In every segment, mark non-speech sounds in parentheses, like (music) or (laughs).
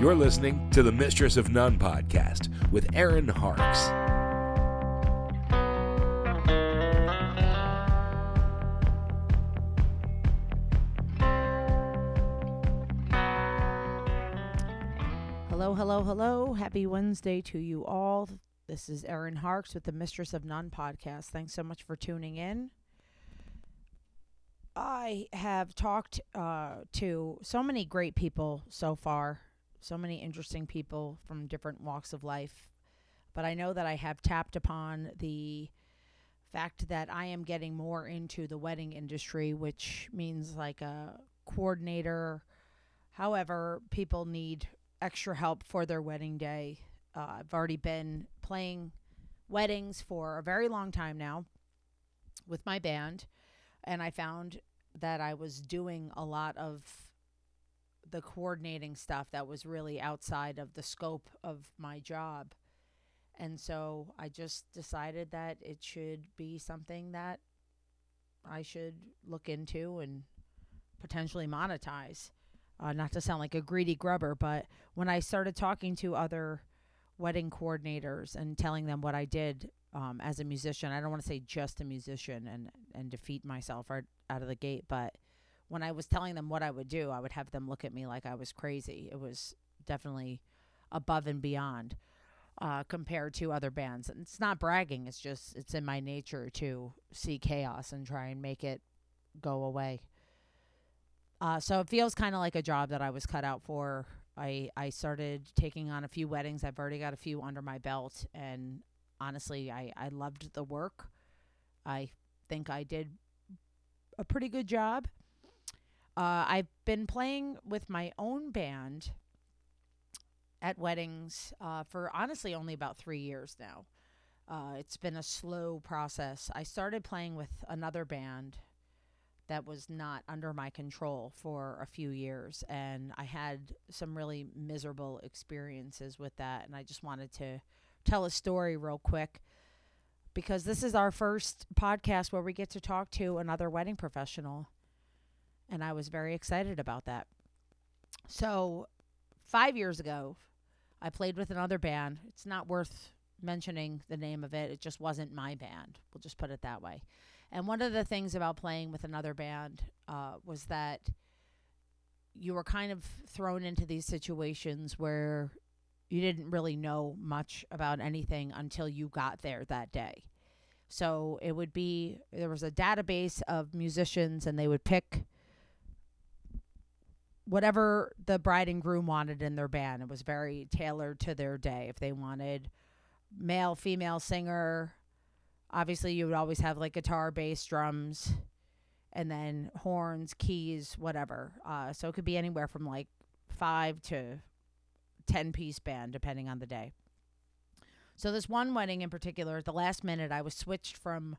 You're listening to the Mistress of None podcast with Erin Harkes. Hello, hello, hello. Happy Wednesday to you all. This is Erin Harkes with the Mistress of None podcast. Thanks so much for tuning in. I have talked uh, to so many great people so far, so many interesting people from different walks of life. But I know that I have tapped upon the fact that I am getting more into the wedding industry, which means like a coordinator. However, people need extra help for their wedding day. Uh, I've already been playing weddings for a very long time now with my band, and I found that I was doing a lot of the coordinating stuff that was really outside of the scope of my job. And so I just decided that it should be something that I should look into and potentially monetize. Uh, not to sound like a greedy grubber, but when I started talking to other wedding coordinators and telling them what I did um, as a musician, I don't want to say just a musician and and defeat myself right out of the gate, but when I was telling them what I would do, I would have them look at me like I was crazy. It was definitely above and beyond uh, compared to other bands. And it's not bragging; it's just it's in my nature to see chaos and try and make it go away. Uh, so it feels kind of like a job that I was cut out for. I I started taking on a few weddings. I've already got a few under my belt, and honestly, I I loved the work. I think I did a pretty good job. Uh, I've been playing with my own band at weddings uh, for honestly only about three years now. Uh, it's been a slow process. I started playing with another band that was not under my control for a few years and I had some really miserable experiences with that and I just wanted to tell a story real quick because this is our first podcast where we get to talk to another wedding professional and I was very excited about that. So, 5 years ago, I played with another band. It's not worth mentioning the name of it. It just wasn't my band. We'll just put it that way. And one of the things about playing with another band uh, was that you were kind of thrown into these situations where you didn't really know much about anything until you got there that day. So it would be there was a database of musicians, and they would pick whatever the bride and groom wanted in their band. It was very tailored to their day. If they wanted male, female singer, obviously you would always have like guitar, bass, drums, and then horns, keys, whatever. Uh, so it could be anywhere from like five to ten piece band, depending on the day. So this one wedding in particular, at the last minute, I was switched from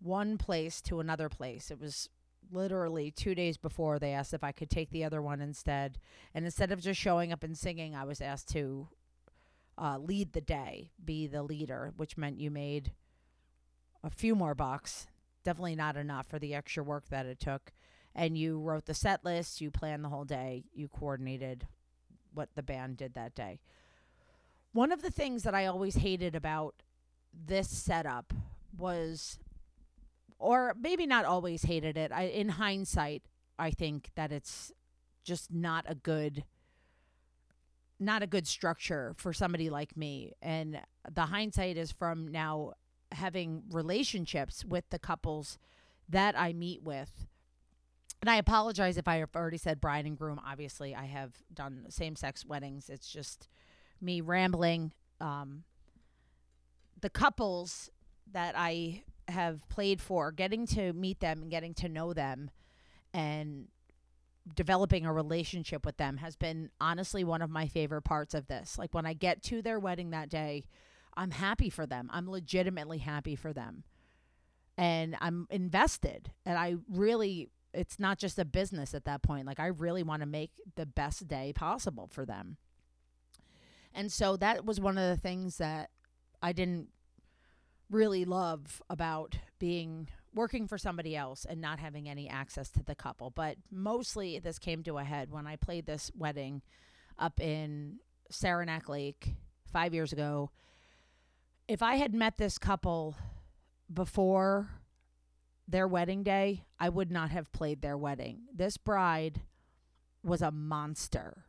one place to another place. It was literally two days before they asked if I could take the other one instead. And instead of just showing up and singing, I was asked to uh, lead the day, be the leader, which meant you made a few more bucks. Definitely not enough for the extra work that it took. And you wrote the set list, you planned the whole day, you coordinated what the band did that day. One of the things that I always hated about this setup was, or maybe not always hated it, I, in hindsight, I think that it's just not a good not a good structure for somebody like me and the hindsight is from now having relationships with the couples that I meet with. And I apologize if I have already said bride and groom. Obviously, I have done same sex weddings. It's just me rambling. Um, the couples that I have played for, getting to meet them and getting to know them and developing a relationship with them has been honestly one of my favorite parts of this. Like when I get to their wedding that day, I'm happy for them. I'm legitimately happy for them. And I'm invested. And I really, it's not just a business at that point. Like, I really want to make the best day possible for them. And so that was one of the things that I didn't really love about being working for somebody else and not having any access to the couple. But mostly this came to a head when I played this wedding up in Saranac Lake five years ago. If I had met this couple before their wedding day, I would not have played their wedding. This bride was a monster.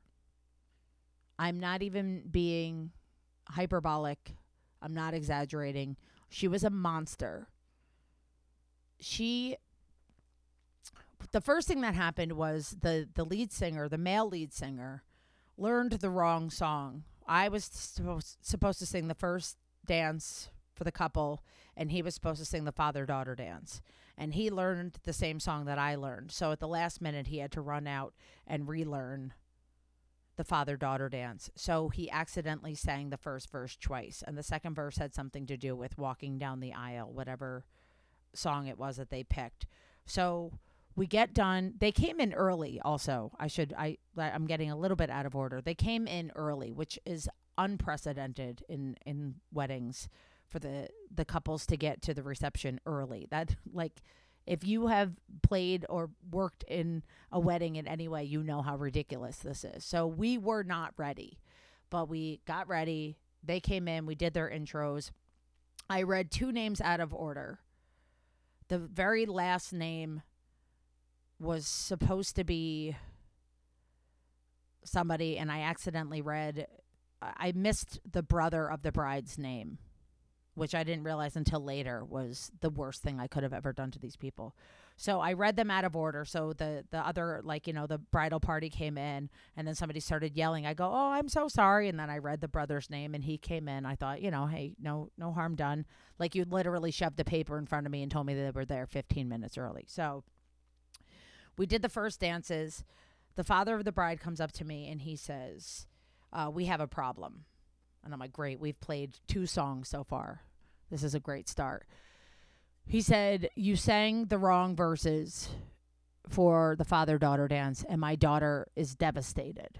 I'm not even being hyperbolic. I'm not exaggerating. She was a monster. She the first thing that happened was the the lead singer, the male lead singer, learned the wrong song. I was supposed supposed to sing the first dance for the couple and he was supposed to sing the father daughter dance and he learned the same song that I learned. So at the last minute he had to run out and relearn the father daughter dance. So he accidentally sang the first verse twice and the second verse had something to do with walking down the aisle, whatever song it was that they picked. So we get done. They came in early also. I should I I'm getting a little bit out of order. They came in early, which is unprecedented in in weddings for the the couples to get to the reception early. That like if you have played or worked in a wedding in any way, you know how ridiculous this is. So we were not ready, but we got ready. They came in, we did their intros. I read two names out of order. The very last name was supposed to be somebody, and I accidentally read, I missed the brother of the bride's name, which I didn't realize until later was the worst thing I could have ever done to these people. So I read them out of order. So the the other like you know the bridal party came in, and then somebody started yelling. I go, "Oh, I'm so sorry!" And then I read the brother's name, and he came in. I thought, you know, hey, no no harm done. Like you literally shoved a paper in front of me and told me they were there 15 minutes early. So we did the first dances. The father of the bride comes up to me and he says, uh, "We have a problem." And I'm like, "Great, we've played two songs so far. This is a great start." He said, "You sang the wrong verses for the father daughter dance, and my daughter is devastated."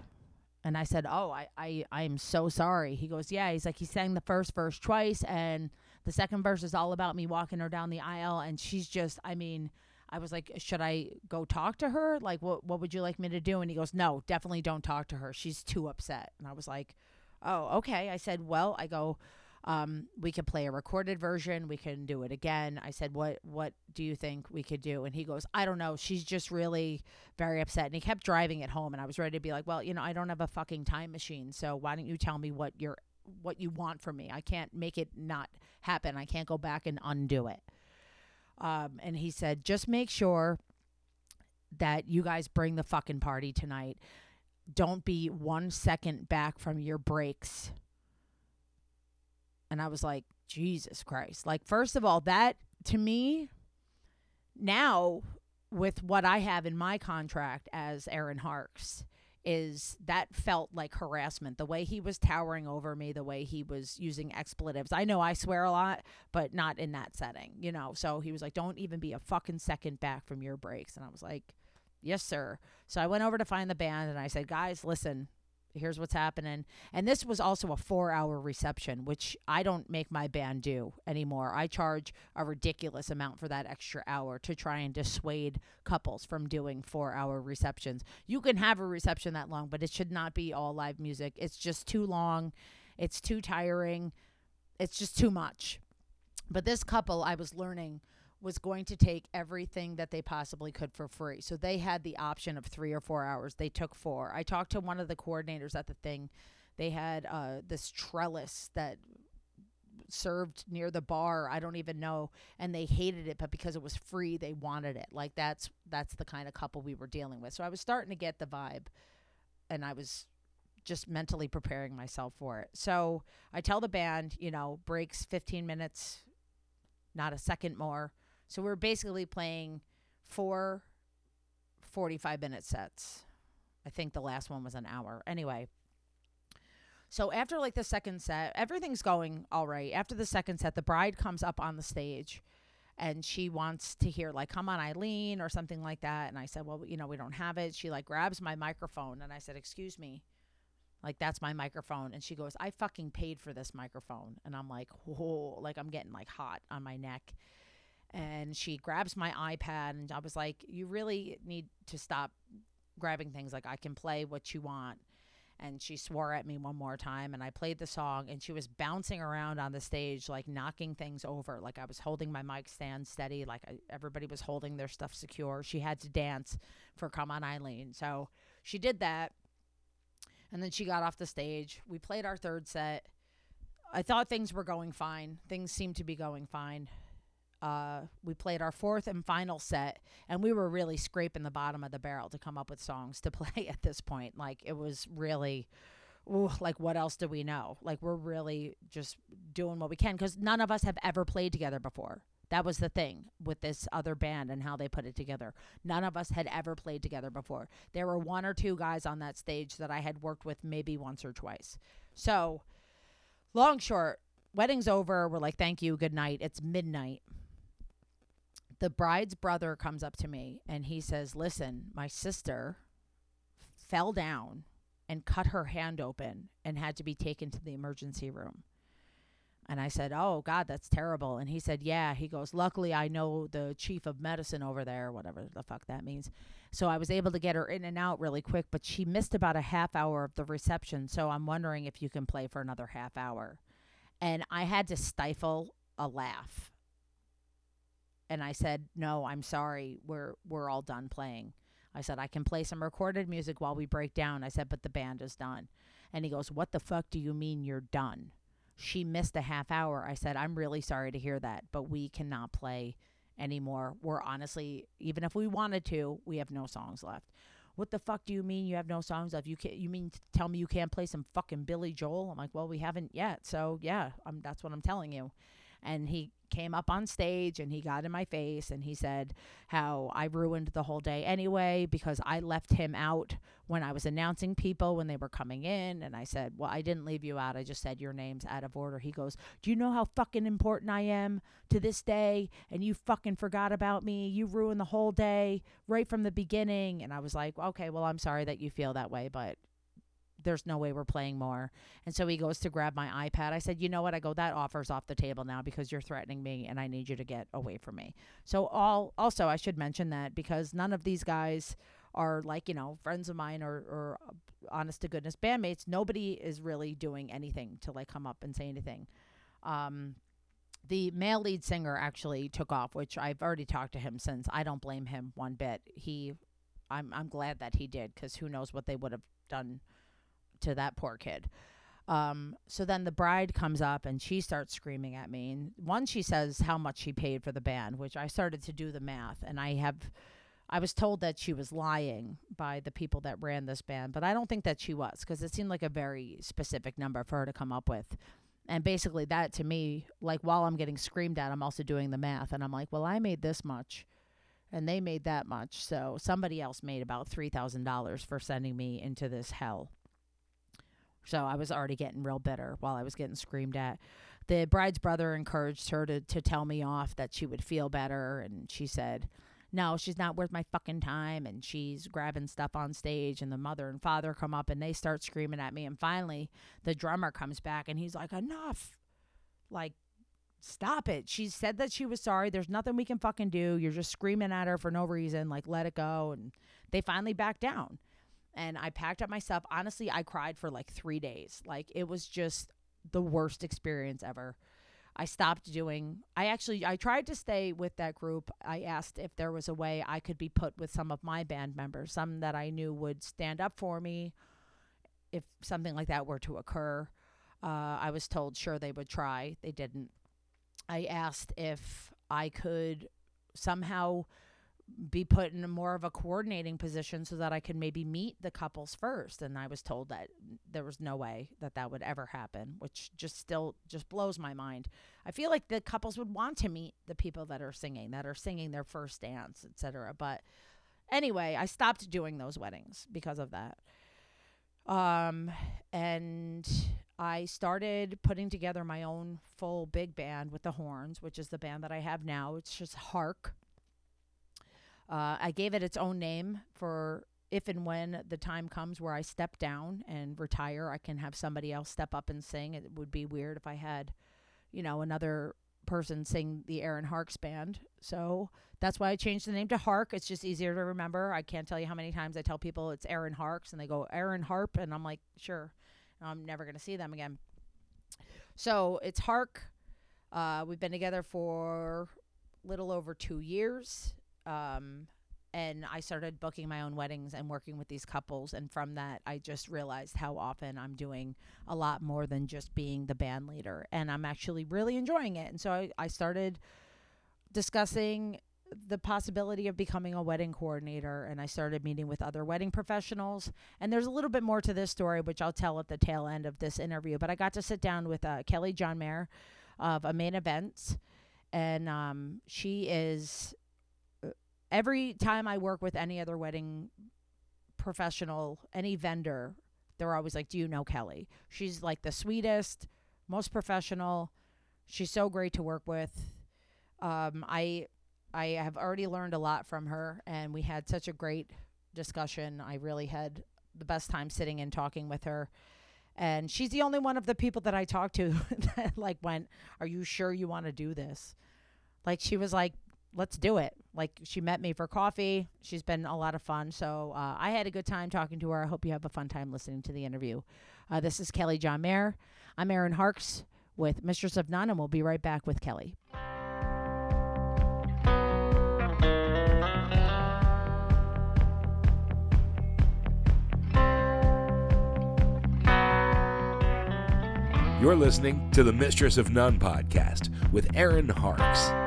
And I said, "Oh, I, I, I'm so sorry." He goes, "Yeah." He's like, he sang the first verse twice, and the second verse is all about me walking her down the aisle, and she's just, I mean, I was like, should I go talk to her? Like, what what would you like me to do? And he goes, no, definitely don't talk to her. She's too upset. And I was like, oh, okay. I said, well, I go, um, we could play a recorded version. We can do it again. I said, what what do you think we could do? And he goes, I don't know. She's just really very upset. And he kept driving it home. And I was ready to be like, well, you know, I don't have a fucking time machine. So why don't you tell me what you're what you want from me? I can't make it not happen. I can't go back and undo it. Um, and he said, just make sure that you guys bring the fucking party tonight. Don't be one second back from your breaks. And I was like, Jesus Christ. Like, first of all, that to me, now with what I have in my contract as Erin Harkes, is that felt like harassment. The way he was towering over me, the way he was using expletives. I know I swear a lot, but not in that setting, you know. So he was like, "Don't even be a fucking second back from your breaks." And I was like, "Yes, sir." So I went over to find the band and I said, "Guys, listen, here's what's happening. And this was also a four hour reception, which I don't make my band do anymore. I charge a ridiculous amount for that extra hour to try and dissuade couples from doing four hour receptions. You can have a reception that long, but it should not be all live music. It's just too long, it's too tiring, it's just too much. But this couple, I was learning was going to take everything that they possibly could for free. So they had the option of three or four hours. They took four. I talked to one of the coordinators at the thing. They had uh, this trellis that served near the bar. I don't even know, and they hated it, but because it was free, they wanted it. Like that's that's the kind of couple we were dealing with. So I was starting to get the vibe, and I was just mentally preparing myself for it. So I tell the band, you know, breaks 15 minutes, not a second more. So we're basically playing four 45 minute sets. I think the last one was an hour. Anyway, so after like the second set, everything's going all right. After the second set, the bride comes up on the stage and she wants to hear like come on Eileen or something like that and I said, "Well, you know, we don't have it." She like grabs my microphone and I said, "Excuse me." Like that's my microphone and she goes, "I fucking paid for this microphone." And I'm like, "Whoa, like I'm getting like hot on my neck." And she grabs my iPad and I was like, "You really need to stop grabbing things. Like I can play what you want." and she swore at me one more time and I played the song and she was bouncing around on the stage like knocking things over. Like I was holding my mic stand steady like I, everybody was holding their stuff secure. She had to dance for come on Eileen. So she did that. And then she got off the stage. We played our third set. I thought things were going fine. Things seemed to be going fine uh, we played our fourth and final set, and we were really scraping the bottom of the barrel to come up with songs to (laughs) play at this point. Like it was really, ooh, like what else do we know? Like we're really just doing what we can because none of us have ever played together before. That was the thing with this other band and how they put it together. None of us had ever played together before. There were one or two guys on that stage that I had worked with maybe once or twice. So, long short, wedding's over. We're like, thank you, good night. It's midnight the bride's brother comes up to me and he says, Listen, my sister fell down and cut her hand open and had to be taken to the emergency room. And I said, Oh, God, that's terrible. And he said, Yeah. He goes, Luckily, I know the chief of medicine over there, whatever the fuck that means. So I was able to get her in and out really quick, but she missed about a half hour of the reception. So I'm wondering if you can play for another half hour. And I had to stifle a laugh and I said, "No, I'm sorry. We're we're all done playing." I said, "I can play some recorded music while we break down." I said, "But the band is done." And he goes, "What the fuck do you mean you're done?" She missed a half hour. I said, "I'm really sorry to hear that, but we cannot play anymore. We're honestly, even if we wanted to, we have no songs left." What the fuck do you mean you have no songs left? You can you mean tell me you can't play some fucking Billy Joel? I'm like, "Well, we haven't yet." So, yeah, I'm, that's what I'm telling you and he came up on stage and he got in my face and he said how I ruined the whole day anyway because I left him out when I was announcing people when they were coming in and I said, "Well, I didn't leave you out. I just said your name's out of order." He goes, "Do you know how fucking important I am to this day and you fucking forgot about me? You ruined the whole day right from the beginning." And I was like, "Okay, well, I'm sorry that you feel that way, but there's no way we're playing more. And so he goes to grab my iPad. I said, you know what? I go, that offer's off the table now because you're threatening me and I need you to get away from me. So all also I should mention that because none of these guys are like, you know, friends of mine or, or honest to goodness bandmates. Nobody is really doing anything to like come up and say anything. Um, the male lead singer actually took off, which I've already talked to him since. I don't blame him one bit. He, I'm I'm glad that he did because who knows what they would have done to that poor kid. Um, so then the bride comes up and she starts screaming at me. And one, she says how much she paid for the band, which I started to do the math. And I have, I was told that she was lying by the people that ran this band, but I don't think that she was because it seemed like a very specific number for her to come up with. And basically, that to me, like while I'm getting screamed at, I'm also doing the math. And I'm like, well, I made this much and they made that much. So somebody else made about $3,000 for sending me into this hell. So I was already getting real bitter while I was getting screamed at. The bride's brother encouraged her to, to tell me off that she would feel better. And she said, no, she's not worth my fucking time. And she's grabbing stuff on stage. And the mother and father come up and they start screaming at me. And finally, the drummer comes back and he's like, enough. Like, stop it. She said that she was sorry. There's nothing we can fucking do. You're just screaming at her for no reason. Like, let it go. And they finally back down and I packed up my stuff. Honestly, I cried for like three days. Like it was just the worst experience ever. I stopped doing I actually I tried to stay with that group. I asked if there was a way I could be put with some of my band members, some that I knew would stand up for me if something like that were to occur. Uh, I was told sure they would try. They didn't. I asked if I could somehow be put in more of a coordinating position so that I could maybe meet the couples first. And I was told that there was no way that that would ever happen, which just still just blows my mind. I feel like the couples would want to meet the people that are singing, that are singing their first dance, etc. But anyway, I stopped doing those weddings because of that. Um, and I started putting together my own full big band with the horns, which is the band that I have now. It's just Hark uh, I gave it its own name for if and when the time comes where I step down and retire, I can have somebody else step up and sing. It would be weird if I had, you know, another person sing the Erin Harkes band. So that's why I changed the name to Hark. It's just easier to remember. I can't tell you how many times I tell people it's Erin Harkes and they go Aaron Harp and I'm like, sure. I'm never going to see them again. So it's Hark. Uh, we've been together for little over two years. Um, and I started booking my own weddings and working with these couples. And from that, I just realized how often I'm doing a lot more than just being the band leader. And I'm actually really enjoying it. And so I, I started discussing the possibility of becoming a wedding coordinator and I started meeting with other wedding professionals. And there's a little bit more to this story, which I'll tell at the tail end of this interview. But I got to sit down with uh, Kelly Jeanmaire of a Main Events, and um, she is every time I work with any other wedding professional, any vendor, they're always like, Do you know Kelly? She's like the sweetest, most professional. She's so great to work with. Um, I I have already learned a lot from her and we had such a great discussion. I really had the best time sitting and talking with her. And she's the only one of the people that I talked to (laughs) that like went, Are you sure you want to do this? Like she was like, let's do it. Like she met me for coffee. She's been a lot of fun. So uh, I had a good time talking to her. I hope you have a fun time listening to the interview. Uh, this is Kelly Jeanmaire. I'm Erin Harkes with Mistress of None, and we'll be right back with Kelly. You're listening to the Mistress of None podcast with Erin Harkes.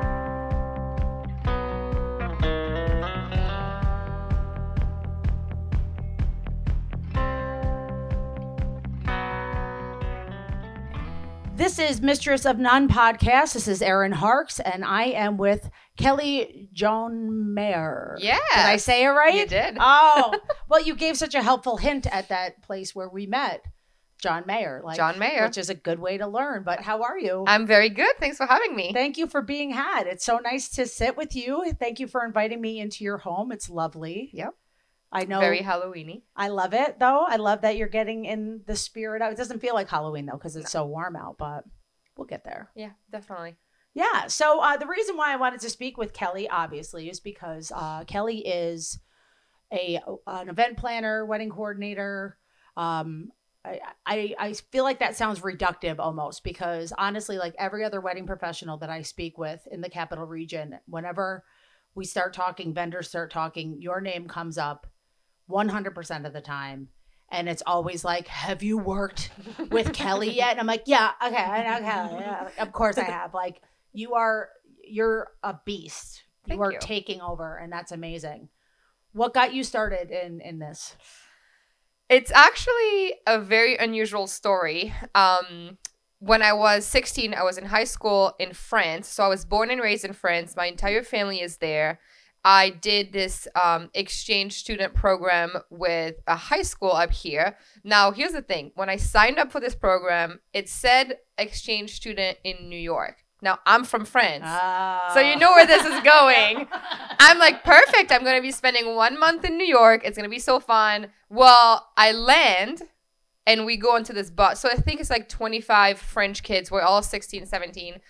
This is Mistress of None podcast. This is Erin Harkes, and I am with Kelly Jeanmaire. Yeah. Did I say it right? You did. Oh, (laughs) well, you gave such a helpful hint at that place where we met, John Mayer. Like, John Mayer. Which is a good way to learn. But how are you? I'm very good. Thanks for having me. Thank you for being had. It's so nice to sit with you. Thank you for inviting me into your home. It's lovely. Yep. I know. Very Halloweeny. I love it though. I love that you're getting in the spirit. Of, it doesn't feel like Halloween though because it's so warm out, but we'll get there. Yeah, definitely. Yeah. So uh, the reason why I wanted to speak with Kelly, obviously, is because uh, Kelly is a an event planner, wedding coordinator. Um, I, I I feel like that sounds reductive almost because honestly, like every other wedding professional that I speak with in the capital region, whenever we start talking, vendors start talking, your name comes up 100% of the time. And it's always like, have you worked with Kelly yet? And I'm like, yeah, okay, I know Kelly. Yeah, of course I have. Like, you are, you're a beast. You Thank are you. taking over, and that's amazing. What got you started in in this? It's actually a very unusual story. Um, when I was 16, I was in high school in France. So I was born and raised in France. My entire family is there. I did this um, exchange student program with a high school up here. Now, here's the thing when I signed up for this program, it said exchange student in New York. Now, I'm from France. So you know where this is going. I'm like, perfect. I'm going to be spending one month in New York. It's going to be so fun. Well, I land and we go onto this bus. So I think it's like 25 French kids. We're all 16, 17.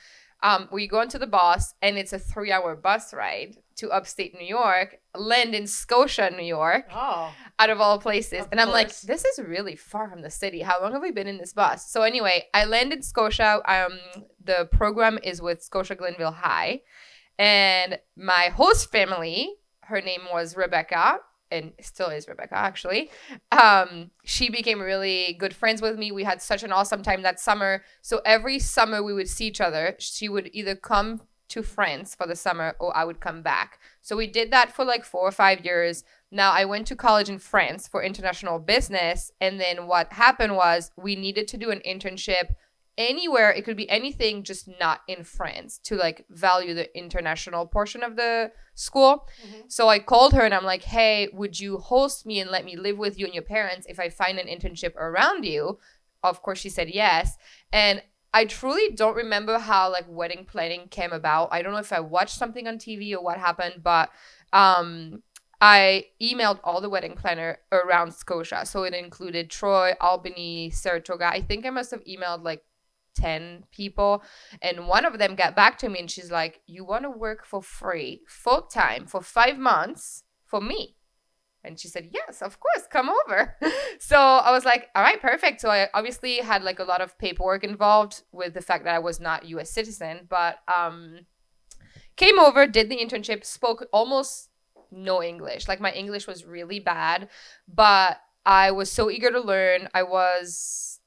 Um, we go into the bus and it's a three hour bus ride to upstate New York, land in Scotia, New York, Oh, out of all places. Of and I'm like, this is really far from the city. How long have we been in this bus? So anyway, I landed Scotia. Um, the program is with Scotia Glenville High, and my host family, her name was Rebecca, and still is Rebecca actually. Um, she became really good friends with me. We had such an awesome time that summer. So every summer we would see each other. She would either come to France for the summer or I would come back. So we did that for like four or five years. Now I went to college in France for international business. And then what happened was we needed to do an internship anywhere. It could be anything, just not in France to like value the international portion of the school. So I called her and I'm like, hey, would you host me and let me live with you and your parents if I find an internship around you? Of course, she said yes. And I truly don't remember how like wedding planning came about. I don't know if I watched something on TV or what happened, but um I emailed all the wedding planner around Scotia. So it included Troy, Albany, Saratoga. I think I must have emailed like 10 people. And one of them got back to me and she's like, You want to work for free, full time, for five months for me? And she said, Yes, of course, come over. (laughs) so I was like, All right, perfect. So I obviously had like a lot of paperwork involved with the fact that I was not US citizen, but um came over, did the internship, spoke almost no English. Like my English was really bad, but I was so eager to learn. I was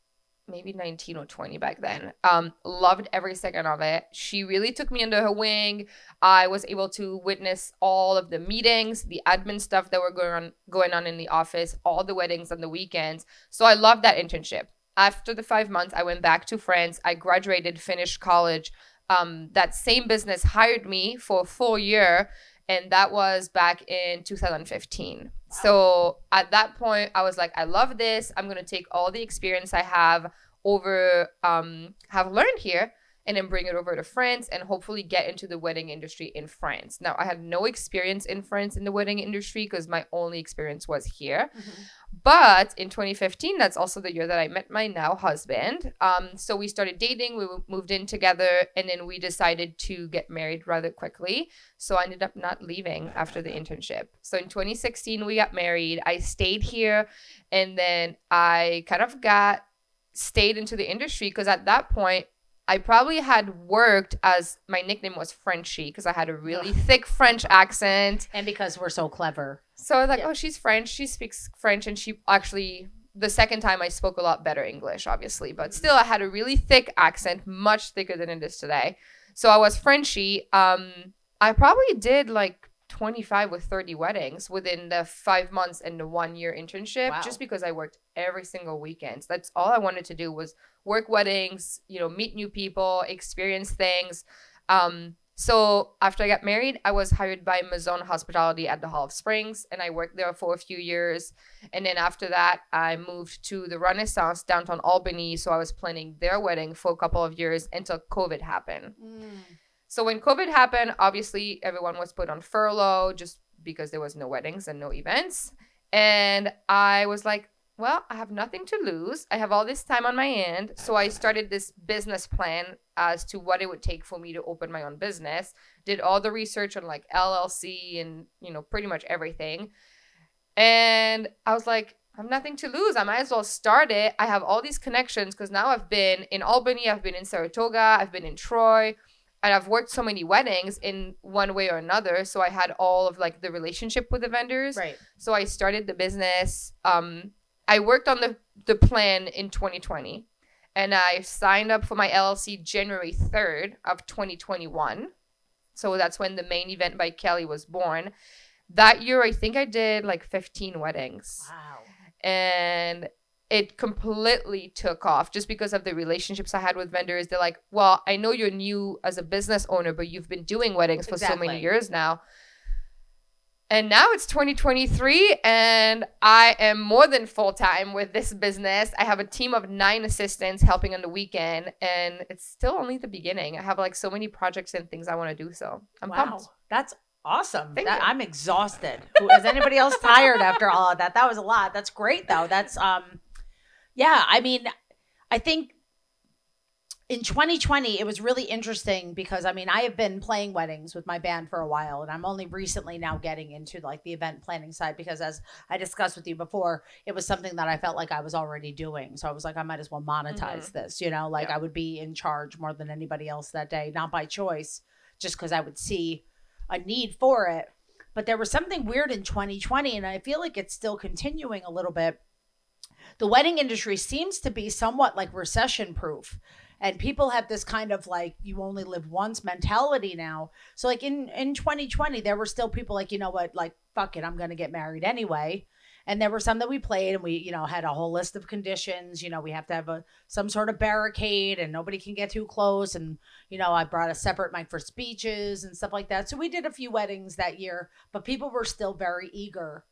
maybe 19 or 20 back then. Um, loved every second of it. She really took me under her wing. I was able to witness all of the meetings, the admin stuff that were going on going on in the office, all the weddings on the weekends. So I loved that internship. After the five months, I went back to France. I graduated, finished college. Um, that same business hired me for a full year and that was back in 2015. So at that point, I was like, I love this. I'm gonna take all the experience I have over, um, have learned here, and then bring it over to France and hopefully get into the wedding industry in France. Now, I had no experience in France in the wedding industry because my only experience was here. Mm-hmm. But in 2015, that's also the year that I met my now husband. Um, so we started dating, we moved in together, and then we decided to get married rather quickly. So I ended up not leaving after the internship. So in 2016, we got married. I stayed here, and then I kind of got stayed into the industry because at that point, I probably had worked as my nickname was Frenchy because I had a really thick French accent. And because we're so clever. So I was like, yeah. oh, she's French. She speaks French. And she actually, the second time I spoke a lot better English, obviously. But still, I had a really thick accent, much thicker than it is today. So I was Frenchy. Um, I probably did like 25 with 30 weddings within the five months and the one year internship wow. just because I worked every single weekend. That's all I wanted to do was work weddings, you know, meet new people, experience things. Um, so after I got married, I was hired by Mazzone Hospitality at the Hall of Springs, and I worked there for a few years. And then after that, I moved to the Renaissance downtown Albany. So I was planning their wedding for a couple of years until COVID happened. Mm. So when COVID happened, obviously everyone was put on furlough just because there was no weddings and no events. And I was like, well, I have nothing to lose. I have all this time on my end. So I started this business plan as to what it would take for me to open my own business. Did all the research on like LLC and, you know, pretty much everything. And I was like, I have nothing to lose. I might as well start it. I have all these connections because now I've been in Albany, I've been in Saratoga, I've been in Troy, and I've worked so many weddings in one way or another. So I had all of like the relationship with the vendors. Right. So I started the business. Um, I worked on the, the plan in 2020 and I signed up for my LLC January 3rd of 2021. So that's when the main event by Kelly was born. That year, I think I did like 15 weddings. Wow. And it completely took off just because of the relationships I had with vendors. They're like, well, I know you're new as a business owner, but you've been doing weddings for exactly. so many years now. And now it's 2023, and I am more than full time with this business. I have a team of nine assistants helping on the weekend, and it's still only the beginning. I have like so many projects and things I want to do. So I'm wow. pumped. That's awesome. That, I'm exhausted. Is anybody else (laughs) tired after all of that? That was a lot. That's great though. That's um, yeah. I mean, I think in 2020 it was really interesting because i mean i have been playing weddings with my band for a while and i'm only recently now getting into like the event planning side because as i discussed with you before it was something that i felt like i was already doing. So i was like i might as well monetize mm-hmm. this you know? Like yeah. i would be in charge more than anybody else that day not by choice just because i would see a need for it. But there was something weird in 2020 and i feel like it's still continuing a little bit. The wedding industry seems to be somewhat like recession proof and people have this kind of like you only live once mentality now. So like in in 2020 there were still people like you know what like fuck it i'm gonna get married anyway. And there were some that we played and we you know had a whole list of conditions. You know we have to have a some sort of barricade and nobody can get too close. And you know i brought a separate mic for speeches and stuff like that. So we did a few weddings that year but people were still very eager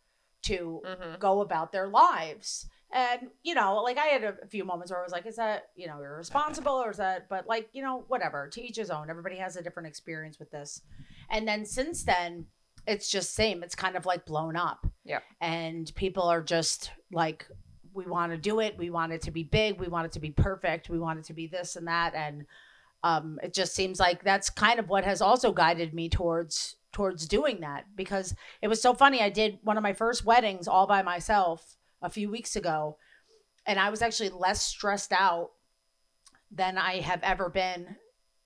to mm-hmm. go about their lives and, you know, like I had a few moments where I was like, is that, you know, irresponsible or is that, but like, you know, whatever, to each his own. Everybody has a different experience with this. And then since then, it's just same. It's kind of like blown up. Yeah. And people are just like we want to do it. We want it to be big. We want it to be perfect. We want it to be this and that. And um, it just seems like that's kind of what has also guided me towards towards doing that because it was so funny. I did one of my first weddings all by myself a few weeks ago, and I was actually less stressed out than I have ever been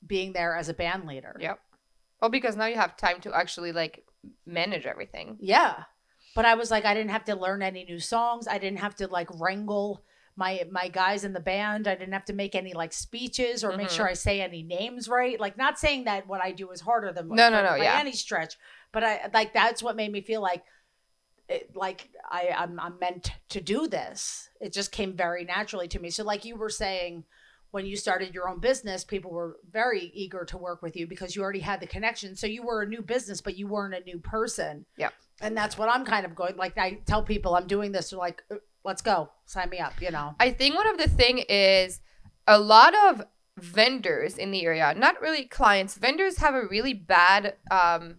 being there as a band leader. Yep. Well, because now you have time to actually like manage everything. Yeah. But I was like, I didn't have to learn any new songs. I didn't have to like wrangle my my guys in the band. I didn't have to make any like speeches or make Mhm. sure I say any names right. Like not saying that what I do is harder than No, no, no, by yeah. any stretch. But I like that's what made me feel like it, like I I'm, I'm meant to do this. It just came very naturally to me. So like you were saying when you started your own business, people were very eager to work with you because you already had the connection. So you were a new business, but you weren't a new person. Yeah. And that's what I'm kind of going like. I tell people I'm doing this. They're like, "Uh, let's go, sign me up. You know. I think one of the thing is a lot of vendors in the area, not really clients, vendors have a really bad um,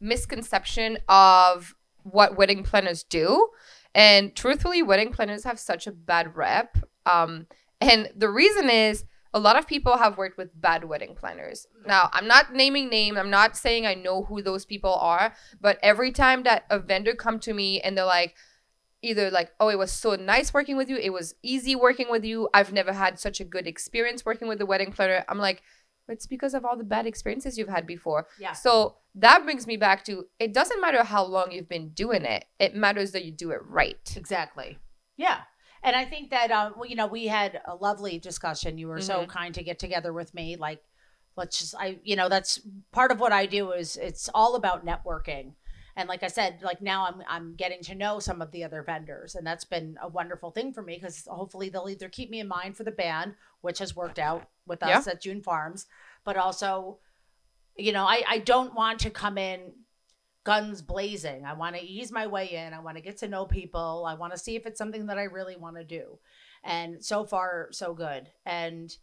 misconception of what wedding planners do. And truthfully, wedding planners have such a bad rep. Um, and the reason is a lot of people have worked with bad wedding planners. Now, I'm not naming name. I'm not saying I know who those people are, but every time that a vendor come to me and they're like, either like, oh, it was so nice working with you, it was easy working with you, I've never had such a good experience working with a wedding planner. I'm like, it's because of all the bad experiences you've had before. Yeah. So that brings me back to it doesn't matter how long you've been doing it, it matters that you do it right. Exactly. Yeah. And I think that, um, well, you know, we had a lovely discussion. You were so Mhm. kind to get together with me. Like, let's just, I, you know, that's part of what I do is it's all about networking. And like I said, like now I'm, I'm getting to know some of the other vendors and that's been a wonderful thing for me because hopefully they'll either keep me in mind for the band, which has worked out with us at June Farms, but also, you know, I, I don't want to come in guns blazing. I want to ease my way in. I want to get to know people. I want to see if it's something that I really want to do. And so far, so good. And,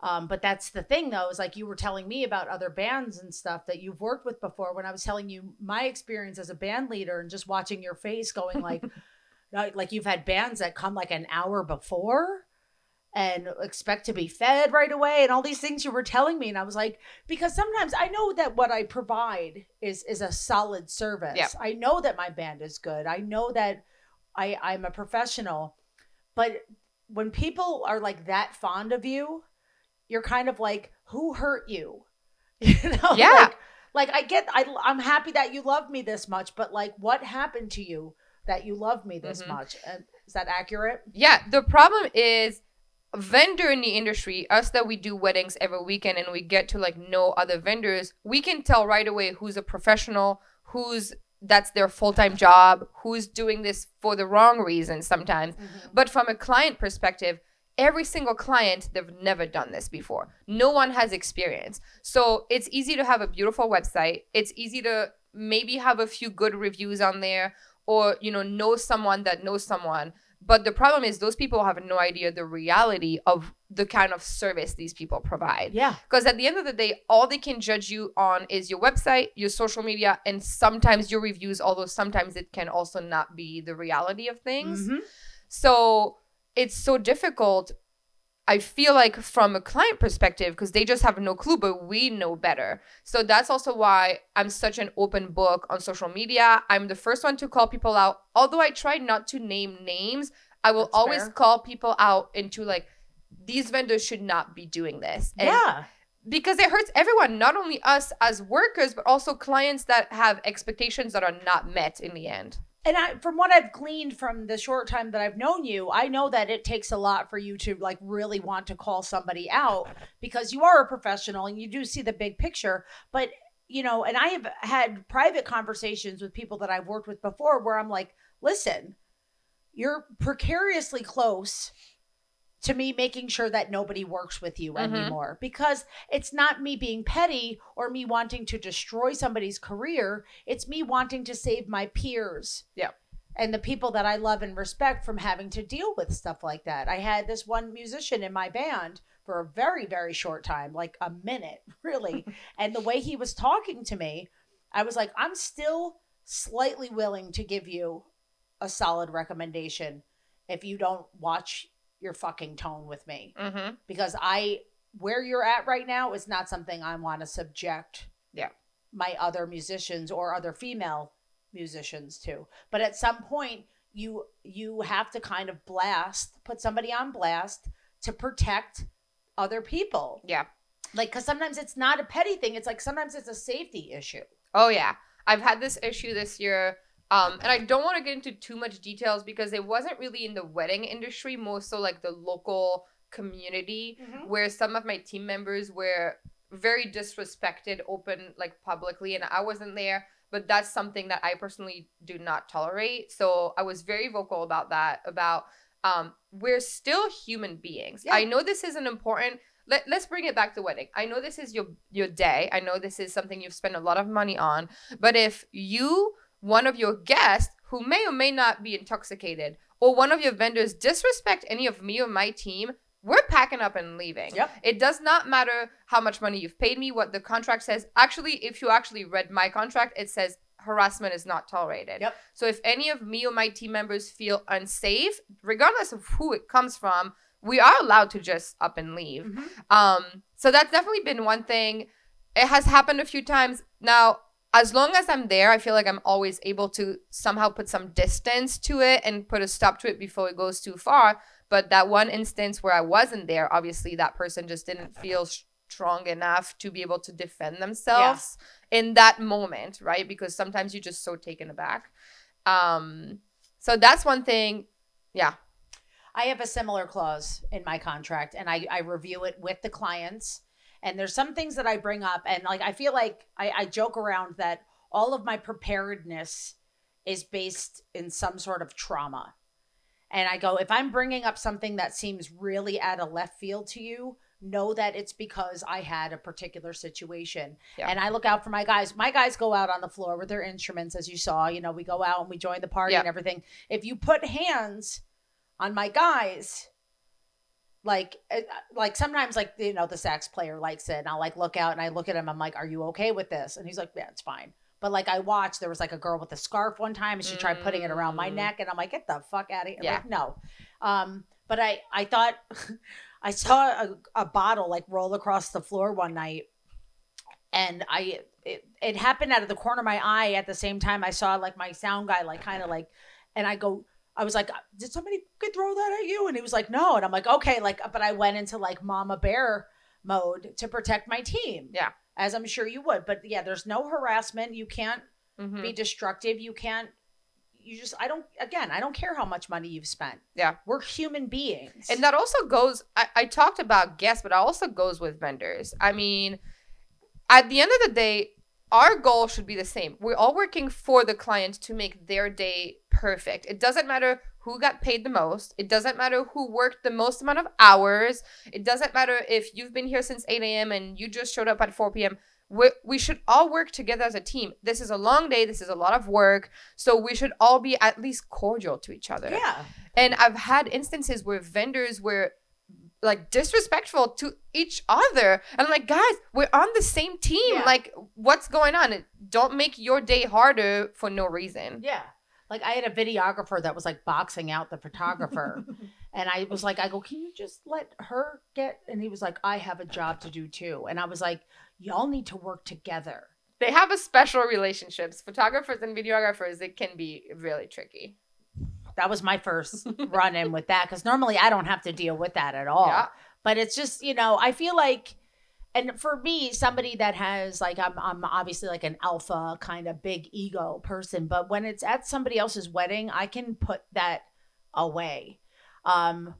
um, but that's the thing though, is like you were telling me about other bands and stuff that you've worked with before when I was telling you my experience as a band leader and just watching your face going (laughs) (laughs) like, like you've had bands that come like an hour before and expect to be fed right away and all these things you were telling me and I was like because sometimes I know that what I provide is is a solid service. Yeah. I know that my band is good. I know that I I'm a professional. But when people are like that fond of you, you're kind of like who hurt you? (laughs) You know? Yeah. Like, like I get I I'm happy that you love me this much, but like what happened to you that you love me this Mhm. much? And is that accurate? Yeah, the problem is vendor in the industry, us that we do weddings every weekend and we get to like know other vendors, we can tell right away who's a professional, who's that's their full-time job, who's doing this for the wrong reason sometimes. But from a client perspective, every single client they've never done this before. No one has experience. So it's easy to have a beautiful website. It's easy to maybe have a few good reviews on there or you know know someone that knows someone. But the problem is those people have no idea the reality of the kind of service these people provide. Yeah. Because at the end of the day, all they can judge you on is your website, your social media, and sometimes your reviews, although sometimes it can also not be the reality of things. Mhm. So it's so difficult. I feel like from a client perspective, because they just have no clue, but we know better. So that's also why I'm such an open book on social media. I'm the first one to call people out. Although I try not to name names, I will That's always fair. call people out into like, these vendors should not be doing this. And yeah. because it hurts everyone, not only us as workers, but also clients that have expectations that are not met in the end. And I, from what I've gleaned from the short time that I've known you, I know that it takes a lot for you to like really want to call somebody out because you are a professional and you do see the big picture. But you know, and I have had private conversations with people that I've worked with before where I'm like, listen, you're precariously close to me making sure that nobody works with you Mhm. anymore because it's not me being petty or me wanting to destroy somebody's career it's me wanting to save my peers Yeah. and the people that I love and respect from having to deal with stuff like that. I had this one musician in my band for a very, very short time, like a minute, (laughs) really. (laughs) and the way he was talking to me, I was like, I'm still slightly willing to give you a solid recommendation if you don't watch your fucking tone with me Mm-hmm. because I where you're at right now is not something I want to subject Yeah. my other musicians or other female musicians to. But at some point you you have to kind of blast, put somebody on blast to protect other people. Yeah. Like cuz sometimes it's not a petty thing, it's like sometimes it's a safety issue. Oh yeah, I've had this issue this year, um, and I don't want to get into too much details because it wasn't really in the wedding industry, more so like the local community, where some of my team members were very disrespected, open like publicly, and I wasn't there. But that's something that I personally do not tolerate. So I was very vocal about that. About um, we're still human beings. Yeah. I know this is an important let, let's bring it back to wedding. I know this is your your day. I know this is something you've spent a lot of money on. But if you, one of your guests who may or may not be intoxicated, or one of your vendors disrespect any of me or my team, we're packing up and leaving. Yep. It does not matter how much money you've paid me, what the contract says. Actually, if you actually read my contract, it says harassment is not tolerated. Yep. So if any of me or my team members feel unsafe, regardless of who it comes from, we are allowed to just up and leave. Mm-hmm. Um, so that's definitely been one thing. It has happened a few times. Now, as long as I'm there, I feel like I'm always able to somehow put some distance to it and put a stop to it before it goes too far. But that one instance where I wasn't there, obviously that person just didn't feel strong enough to be able to defend themselves in that moment, right? Because sometimes you're just so taken aback. Um, so that's one thing. Yeah. I have a similar clause in my contract and I, I review it with the clients. And there's some things that I bring up and like I feel like I, I joke around that all of my preparedness is based in some sort of trauma. And I go, if I'm bringing up something that seems really out of left field to you, know that it's because I had a particular situation. Yeah. And I look out for my guys. My guys go out on the floor with their instruments, as you saw. You know, we go out and we join the party Yeah. and everything. If you put hands on my guys, like, uh, like sometimes, like you know, the sax player likes it, and I'll like look out and I look at him. I'm like, "Are you okay with this?" And he's like, "Yeah, it's fine." But like I watched, there was like a girl with a scarf one time, and she tried putting it around my Mm. neck, and I'm like, "Get the fuck out of here!" Yeah. Like, no. Um, but I, I thought, (laughs) I saw a, a bottle like roll across the floor one night, and I, it, it happened out of the corner of my eye. At the same time, I saw like my sound guy like kind of like, and I go, I was like, did somebody throw that at you? And he was like, no. And I'm like, okay, like, but I went into like mama bear mode to protect my team. Yeah. As I'm sure you would. But yeah, there's no harassment. You can't Mhm. be destructive. You can't, you just, I don't, again, I don't care how much money you've spent. Yeah. We're human beings. And that also goes, I, I talked about guests, but it also goes with vendors. I mean, at the end of the day, our goal should be the same. We're all working for the client to make their day perfect. It doesn't matter who got paid the most. It doesn't matter who worked the most amount of hours. It doesn't matter if you've been here since 8 a.m. and you just showed up at 4 p.m. We, we should all work together as a team. This is a long day. This is a lot of work. So we should all be at least cordial to each other. yeah. And I've had instances where vendors were like disrespectful to each other. And I'm like, guys, we're on the same team. Yeah. Like, what's going on? Don't make your day harder for no reason. Yeah. Like I had a videographer that was like boxing out the photographer. (laughs) and I was like, I go, can you just let her get? And he was like, I have a job to do too. And I was like, y'all need to work together. They have a special relationships. Photographers and videographers, it can be really tricky. That was my first (laughs) run in with that because normally I don't have to deal with that at all. Yeah. But it's just, you know, I feel like, and for me, somebody that has like, I'm, I'm obviously like an alpha kind of big ego person, but when it's at somebody else's wedding, I can put that away. Um,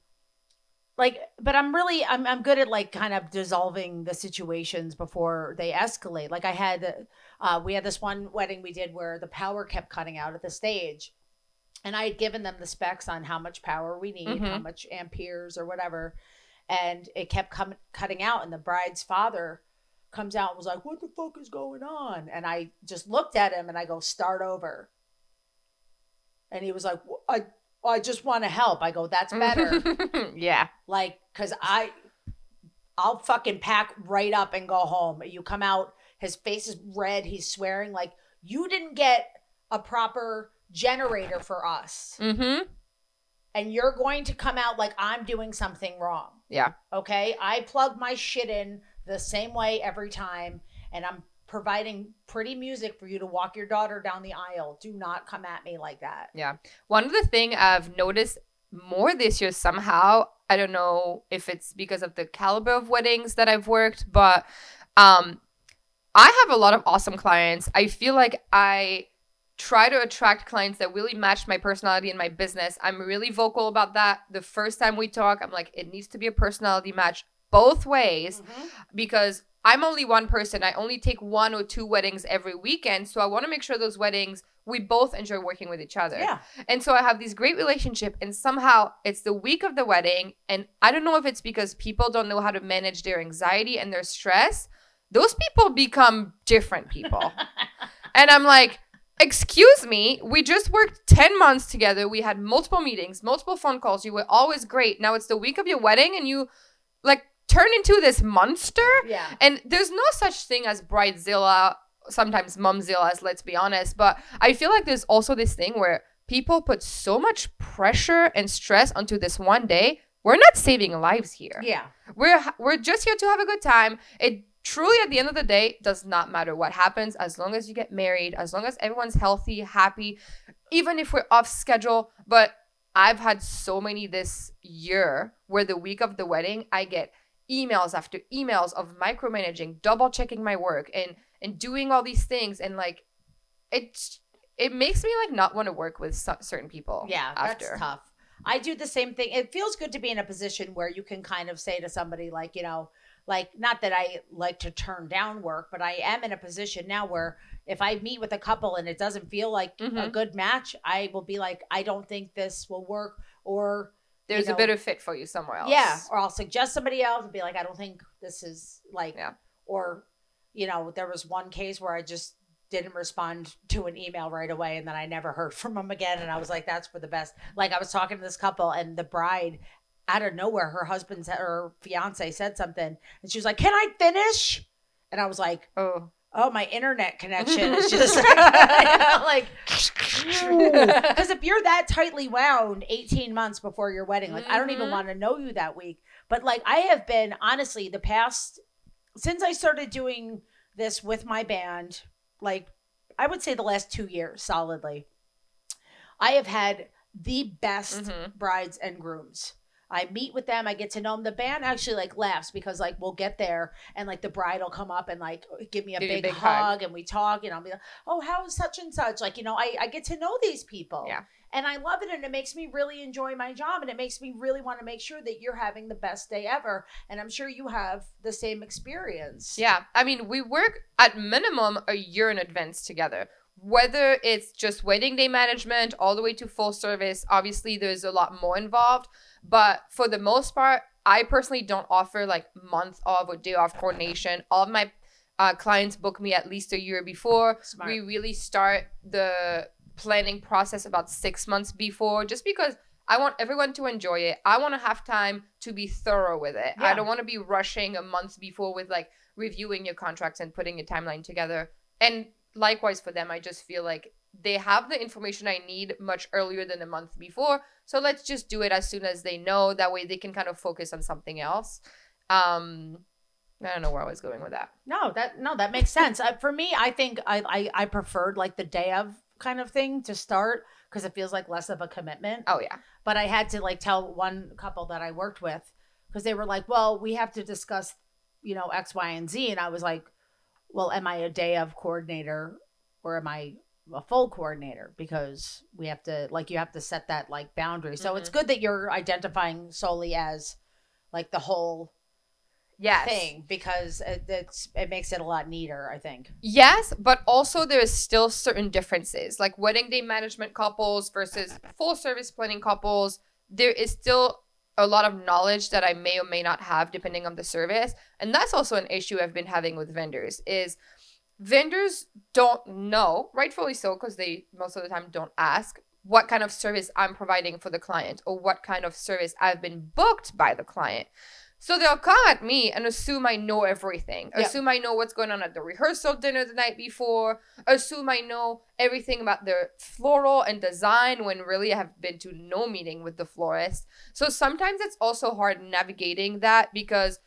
like, but I'm really, I'm, I'm good at like kind of dissolving the situations before they escalate. Like I had, uh, we had this one wedding we did where the power kept cutting out at the stage and I had given them the specs on how much power we need, how Mhm. much amperes or whatever, and it kept coming cutting out. And the bride's father comes out and was like, "What the fuck is going on?" And I just looked at him and I go, "Start over." And he was like, "Wh- "I I just want to help." I go, "That's better." (laughs) yeah. like, cause I I'll fucking pack right up and go home. You come out, his face is red. He's swearing like you didn't get a proper generator for us Mm-hmm. and you're going to come out like I'm doing something wrong. Yeah. Okay? I plug my shit in the same way every time and I'm providing pretty music for you to walk your daughter down the aisle. Do not come at me like that. Yeah. One of the thing I've noticed more this year somehow, I don't know if it's because of the caliber of weddings that I've worked, but um I have a lot of awesome clients. I feel like I try to attract clients that really match my personality and my business. I'm really vocal about that. The first time we talk, I'm like, it needs to be a personality match both ways mm-hmm. because I'm only one person. I only take one or two weddings every weekend. So I want to make sure those weddings, we both enjoy working with each other. Yeah. And so I have this great relationship, and somehow it's the week of the wedding. And I don't know if it's because people don't know how to manage their anxiety and their stress. Those people become different people. (laughs) and I'm like, excuse me, we just worked 10 months together. We had multiple meetings, multiple phone calls. You were always great. Now it's the week of your wedding, and you like turn into this monster. Yeah. And there's no such thing as bridezilla, sometimes momzillas, let's be honest. But I feel like there's also this thing where people put so much pressure and stress onto this one day. We're not saving lives here. Yeah. We're we're just here to have a good time. It truly at the end of the day does not matter what happens as long as you get married, as long as everyone's healthy, happy, even if we're off schedule. But I've had so many this year where the week of the wedding I get emails after emails of micromanaging, double checking my work and and doing all these things and like it's it makes me like not want to work with certain people. Yeah, after. that's tough. I do the same thing. It feels good to be in a position where you can kind of say to somebody like, you know, like not that I like to turn down work, but I am in a position now where if I meet with a couple and it doesn't feel like a Mhm. good match, I will be like, I don't think this will work or There's know, a better fit for you somewhere else. yeah, or I'll suggest somebody else and be like, I don't think this is like, Yeah. or, you know, there was one case where I just didn't respond to an email right away and then I never heard (laughs) from them again. And I was like, that's for the best. Like I was talking to this couple and the bride out of nowhere, her husband said, or fiance said something and she was like, can I finish? And I was like, Oh. oh, my internet connection (laughs) is just (laughs) (laughs) like, because if you're that tightly wound 18 months before your wedding, like I don't even Mhm. want to know you that week. But like I have been honestly the past since I started doing this with my band, like I would say the last two years solidly, I have had the best Mhm. brides and grooms. I meet with them, I get to know them. The band actually like laughs because like we'll get there and like the bride will come up and like give me a Give you a big, big hug, hug. and we talk and I'll be like, oh, how is such and such? Like, you know, I, I get to know these people. Yeah. And I love it and it makes me really enjoy my job and it makes me really want to make sure that you're having the best day ever. And I'm sure you have the same experience. Yeah, I mean, we work at minimum a year in advance together. Whether it's just wedding day management all the way to full service, obviously there's a lot more involved. But for the most part, I personally don't offer like month of or day off coordination. All of my uh, clients book me at least a year before. Smart. We really start the planning process about six months before, just because I want everyone to enjoy it. I want to have time to be thorough with it. I don't want to be rushing a month before with like reviewing your contracts and putting a timeline together. And likewise for them, I just feel like they have the information I need much earlier than a month before. So let's just do it as soon as they know. That way they can kind of focus on something else. Um, I don't know where I was going with that. No, that no, that makes sense. Uh, for me, I think I, I I preferred like the day of kind of thing to start because it feels like less of a commitment. Oh yeah. But I had to like tell one couple that I worked with because they were like, "Well, we have to discuss, you know, X, Y, and Z," and I was like, "Well, am I a day of coordinator or am I a full coordinator? Because we have to like you have to set that like boundary. So it's mm-hmm. good that you're identifying solely as like the whole Yes. thing because it, it's it makes it a lot neater. I think. Yes, but also there's still certain differences. Like wedding day management couples versus full service planning couples, there is still a lot of knowledge that I may or may not have depending on the service. And that's also an issue I've been having with vendors is vendors don't know, rightfully so because they most of the time don't ask what kind of service I'm providing for the client or what kind of service I've been booked by the client. So they'll come at me and assume I know everything. Assume I know what's going on at the rehearsal dinner the night before. Assume I know everything about the floral and design when really I have been to no meeting with the florist. So sometimes it's also hard navigating that because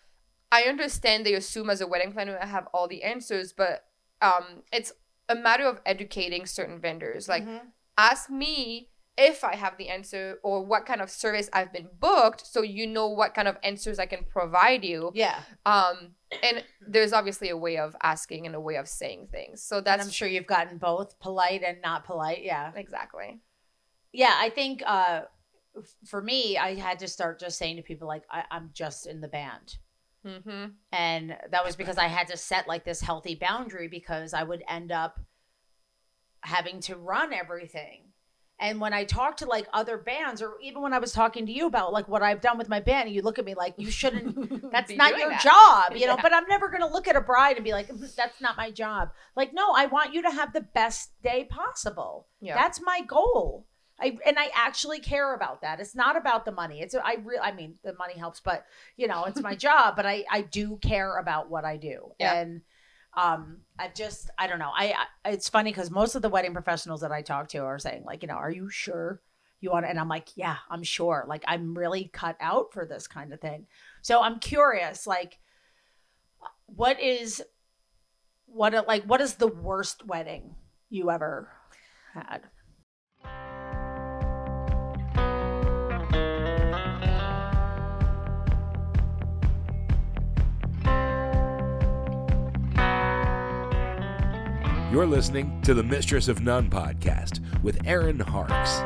I understand they assume as a wedding planner I have all the answers, but um, it's a matter of educating certain vendors. Like, Mhm. ask me if I have the answer or what kind of service I've been booked so you know what kind of answers I can provide you. yeah, Um and there's obviously a way of asking and a way of saying things. So and that's I'm sure you've gotten both polite and not polite. Yeah, exactly. yeah. I think uh, for me, I had to start just saying to people like, I- I'm just in the band. Mhm. and that was because I had to set like this healthy boundary because I would end up having to run everything. And when I talk to like other bands, or even when I was talking to you about like what I've done with my band, and you look at me like you shouldn't. (laughs) That's not your that. job, you know. Yeah. But I'm never gonna look at a bride and be like, "Mm, "That's not my job." Like, no, I want you to have the best day possible. Yeah. That's my goal. I, and I actually care about that. It's not about the money. It's I re- I mean the money helps, but you know it's my (laughs) job. But I I do care about what I do, Yeah. and um I just I don't know. I, I it's funny because most of the wedding professionals that I talk to are saying like you know are you sure you want and I'm like yeah I'm sure like I'm really cut out for this kind of thing. So I'm curious like what is what like what is the worst wedding you ever had? You're listening to the Mistress of None podcast with Erin Harkes.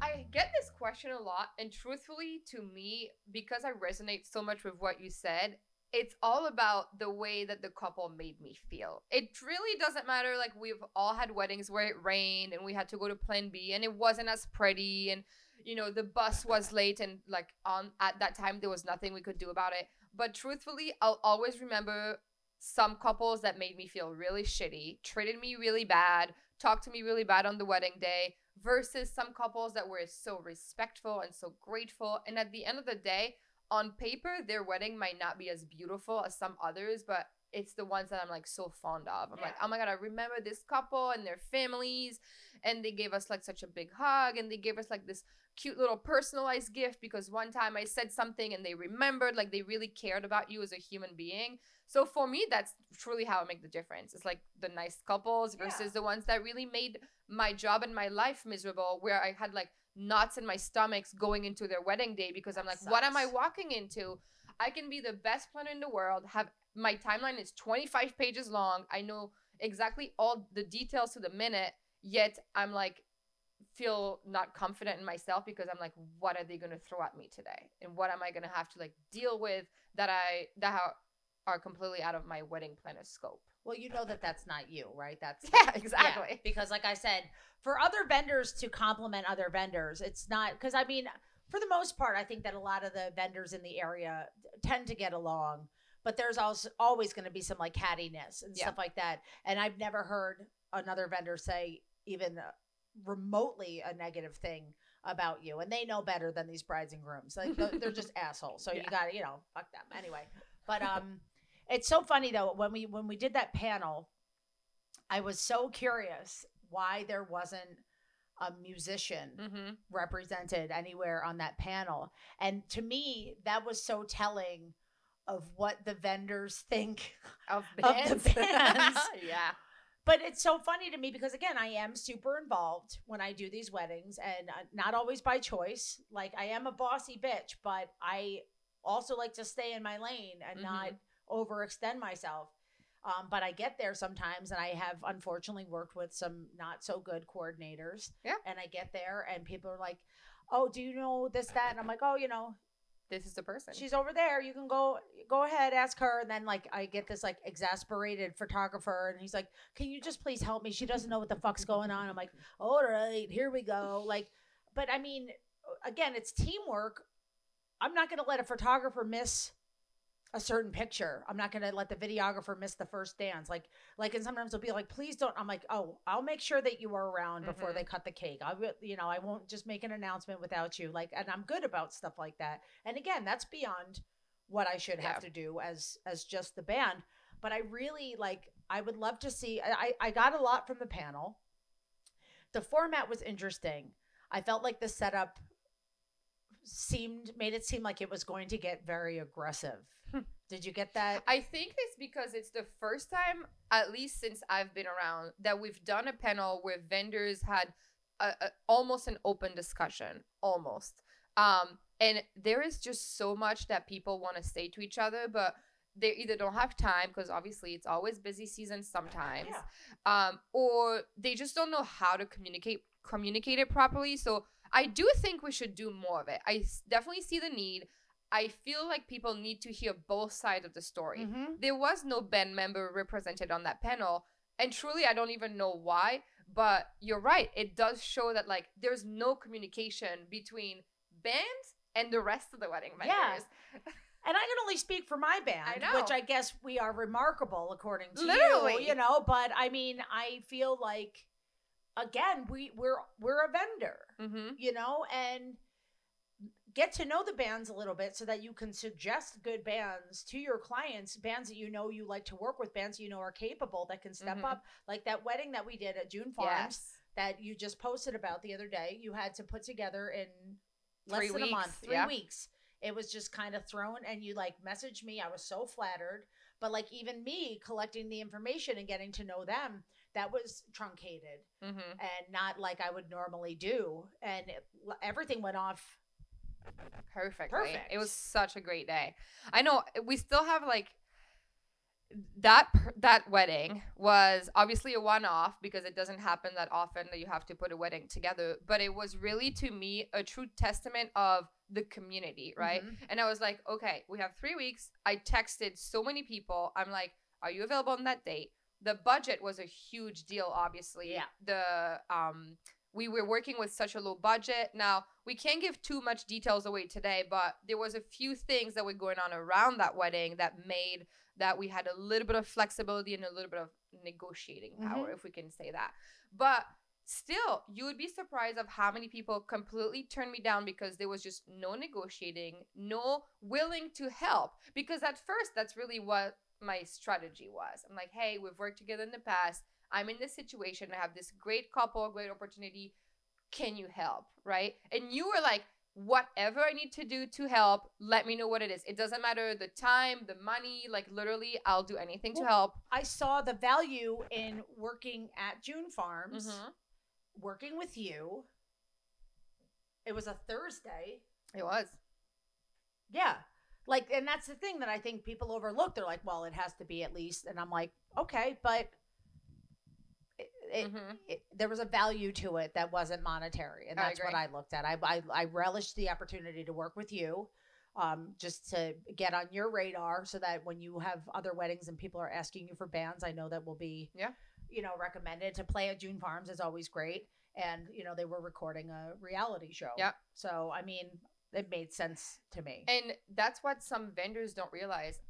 I get this question a lot, and truthfully, to me, because I resonate so much with what you said, it's all about the way that the couple made me feel. It really doesn't matter. Like, we've all had weddings where it rained and we had to go to plan B and it wasn't as pretty, and you know, the bus was late, and like, on at that time, there was nothing we could do about it. But truthfully, I'll always remember some couples that made me feel really shitty, treated me really bad, talked to me really bad on the wedding day, versus some couples that were so respectful and so grateful. And at the end of the day, on paper, their wedding might not be as beautiful as some others, but it's the ones that I'm like so fond of. I'm like, oh my god, I remember this couple and their families, and they gave us like such a big hug, and they gave us like this cute little personalized gift because one time I said something and they remembered, like they really cared about you as a human being. So for me, that's truly how I make the difference. It's like the nice couples versus Yeah. the ones that really made my job and my life miserable, where I had like knots in my stomachs going into their wedding day because I'm like, That what am I walking into? I can be the best planner in the world. Have my timeline is 25 pages long. I know exactly all the details to the minute. Yet I'm like, feel not confident in myself because I'm like, what are they gonna throw at me today? And what am I gonna have to like deal with that I that are completely out of my wedding planner scope? Well, you know that that's not you, right? That's (laughs) Yeah, exactly. because, like I said, for other vendors to compliment other vendors, it's not because I mean, for the most part, I think that a lot of the vendors in the area tend to get along, but there's also always going to be some like cattiness and Yeah. stuff like that. And I've never heard another vendor say even uh, remotely a negative thing about you, and they know better than these brides and grooms. Like they're, they're (laughs) just assholes. So you got to, you know, fuck them anyway. But um. It's so funny though when we when we did that panel, I was so curious why there wasn't a musician Mm-hmm. represented anywhere on that panel. And to me, that was so telling of what the vendors think. Of (laughs) Of the bands. bands. (laughs) yeah. But it's so funny to me because again, I am super involved when I do these weddings and uh, not always by choice. Like I am a bossy bitch, but I also like to stay in my lane and Mhm. not overextend myself. Um, but I get there sometimes, and I have unfortunately worked with some not so good coordinators. Yeah. And I get there, and people are like, "Oh, do you know this, that?" And I'm like, "Oh, you know, This is the person. she's over there. You can go, go ahead, ask her." And then like I get this like exasperated photographer, and he's like, "Can you just please help me? She doesn't know what the fuck's going on." I'm like, "All right, here we go." Like, but I mean, again, it's teamwork. I'm not gonna let a photographer miss a certain picture. I'm not going to let the videographer miss the first dance. Like, like, and sometimes they'll be like, please don't. I'm like, oh, I'll make sure that you are around before Mhm. they cut the cake. I will, you know, I won't just make an announcement without you. Like, and I'm good about stuff like that. And again, that's beyond what I should have to do as as just the band. But I really like. I would love to see. I I got a lot from the panel. The format was interesting. I felt like the setup seemed made it seem like it was going to get very aggressive. Did you get that? I think it's because it's the first time, at least since I've been around, that we've done a panel where vendors had a, a, almost an open discussion, almost. Um, and there is just so much that people want to say to each other, but they either don't have time because obviously it's always busy season sometimes, Yeah. um, or they just don't know how to communicate communicate it properly. So I do think we should do more of it. I definitely see the need. I feel like people need to hear both sides of the story Mhm. there was no band member represented on that panel and truly i don't even know why but you're right it does show that like there's no communication between bands and the rest of the wedding Yeah. vendors (laughs) And I can only speak for my band, I which I guess we are remarkable according to Literally. you, you know. But I mean, I feel like again, we we're we're a vendor, mm-hmm. you know, and get to know the bands a little bit so that you can suggest good bands to your clients, bands that you know you like to work with, bands you know are capable that can step Mhm. up. Like that wedding that we did at June Farms yes that you just posted about the other day, you had to put together in less Three than a month, three yeah. weeks. It was just kind of thrown, and you like messaged me. I was so flattered, but like even me collecting the information and getting to know them, that was truncated mm-hmm. and not like I would normally do. And it, everything went off. Perfectly. Perfect. it was such a great day. I know we still have like that that wedding was obviously a one-off because it doesn't happen that often that you have to put a wedding together but it was really to me a true testament of the community right? Mhm. and i was like okay we have three weeks. I texted so many people. I'm like are you available on that date? The budget was a huge deal obviously. Yeah. the um we were working with such a low budget. Now, we can't give too much details away today, but there was a few things that were going on around that wedding that made that we had a little bit of flexibility and a little bit of negotiating mm-hmm. power, if we can say that. But still, you would be surprised of how many people completely turned me down because there was just no negotiating, no willing to help. Because at first, that's really what my strategy was. I'm like, hey, we've worked together in the past. I'm in this situation. I have this great couple, great opportunity. Can you help? Right? And you were like, whatever I need to do to help, let me know what it is. It doesn't matter the time, the money, like literally, I'll do anything to help. I saw the value in working at June Farms, Mhm. working with you. It was a Thursday. It was. Yeah. Like, and that's the thing that I think people overlook. They're like, well, it has to be at least. And I'm like, okay, but it, Mhm. it, there was a value to it that wasn't monetary. And I that's what. I looked at. I, I, I relished the opportunity to work with you. Um, just to get on your radar so that when you have other weddings and people are asking you for bands, I know that will be, Yeah. you know, recommended to play at June Farms is always great. And, you know, they were recording a reality show. Yep. So, I mean, it made sense to me. And that's what some vendors don't realize.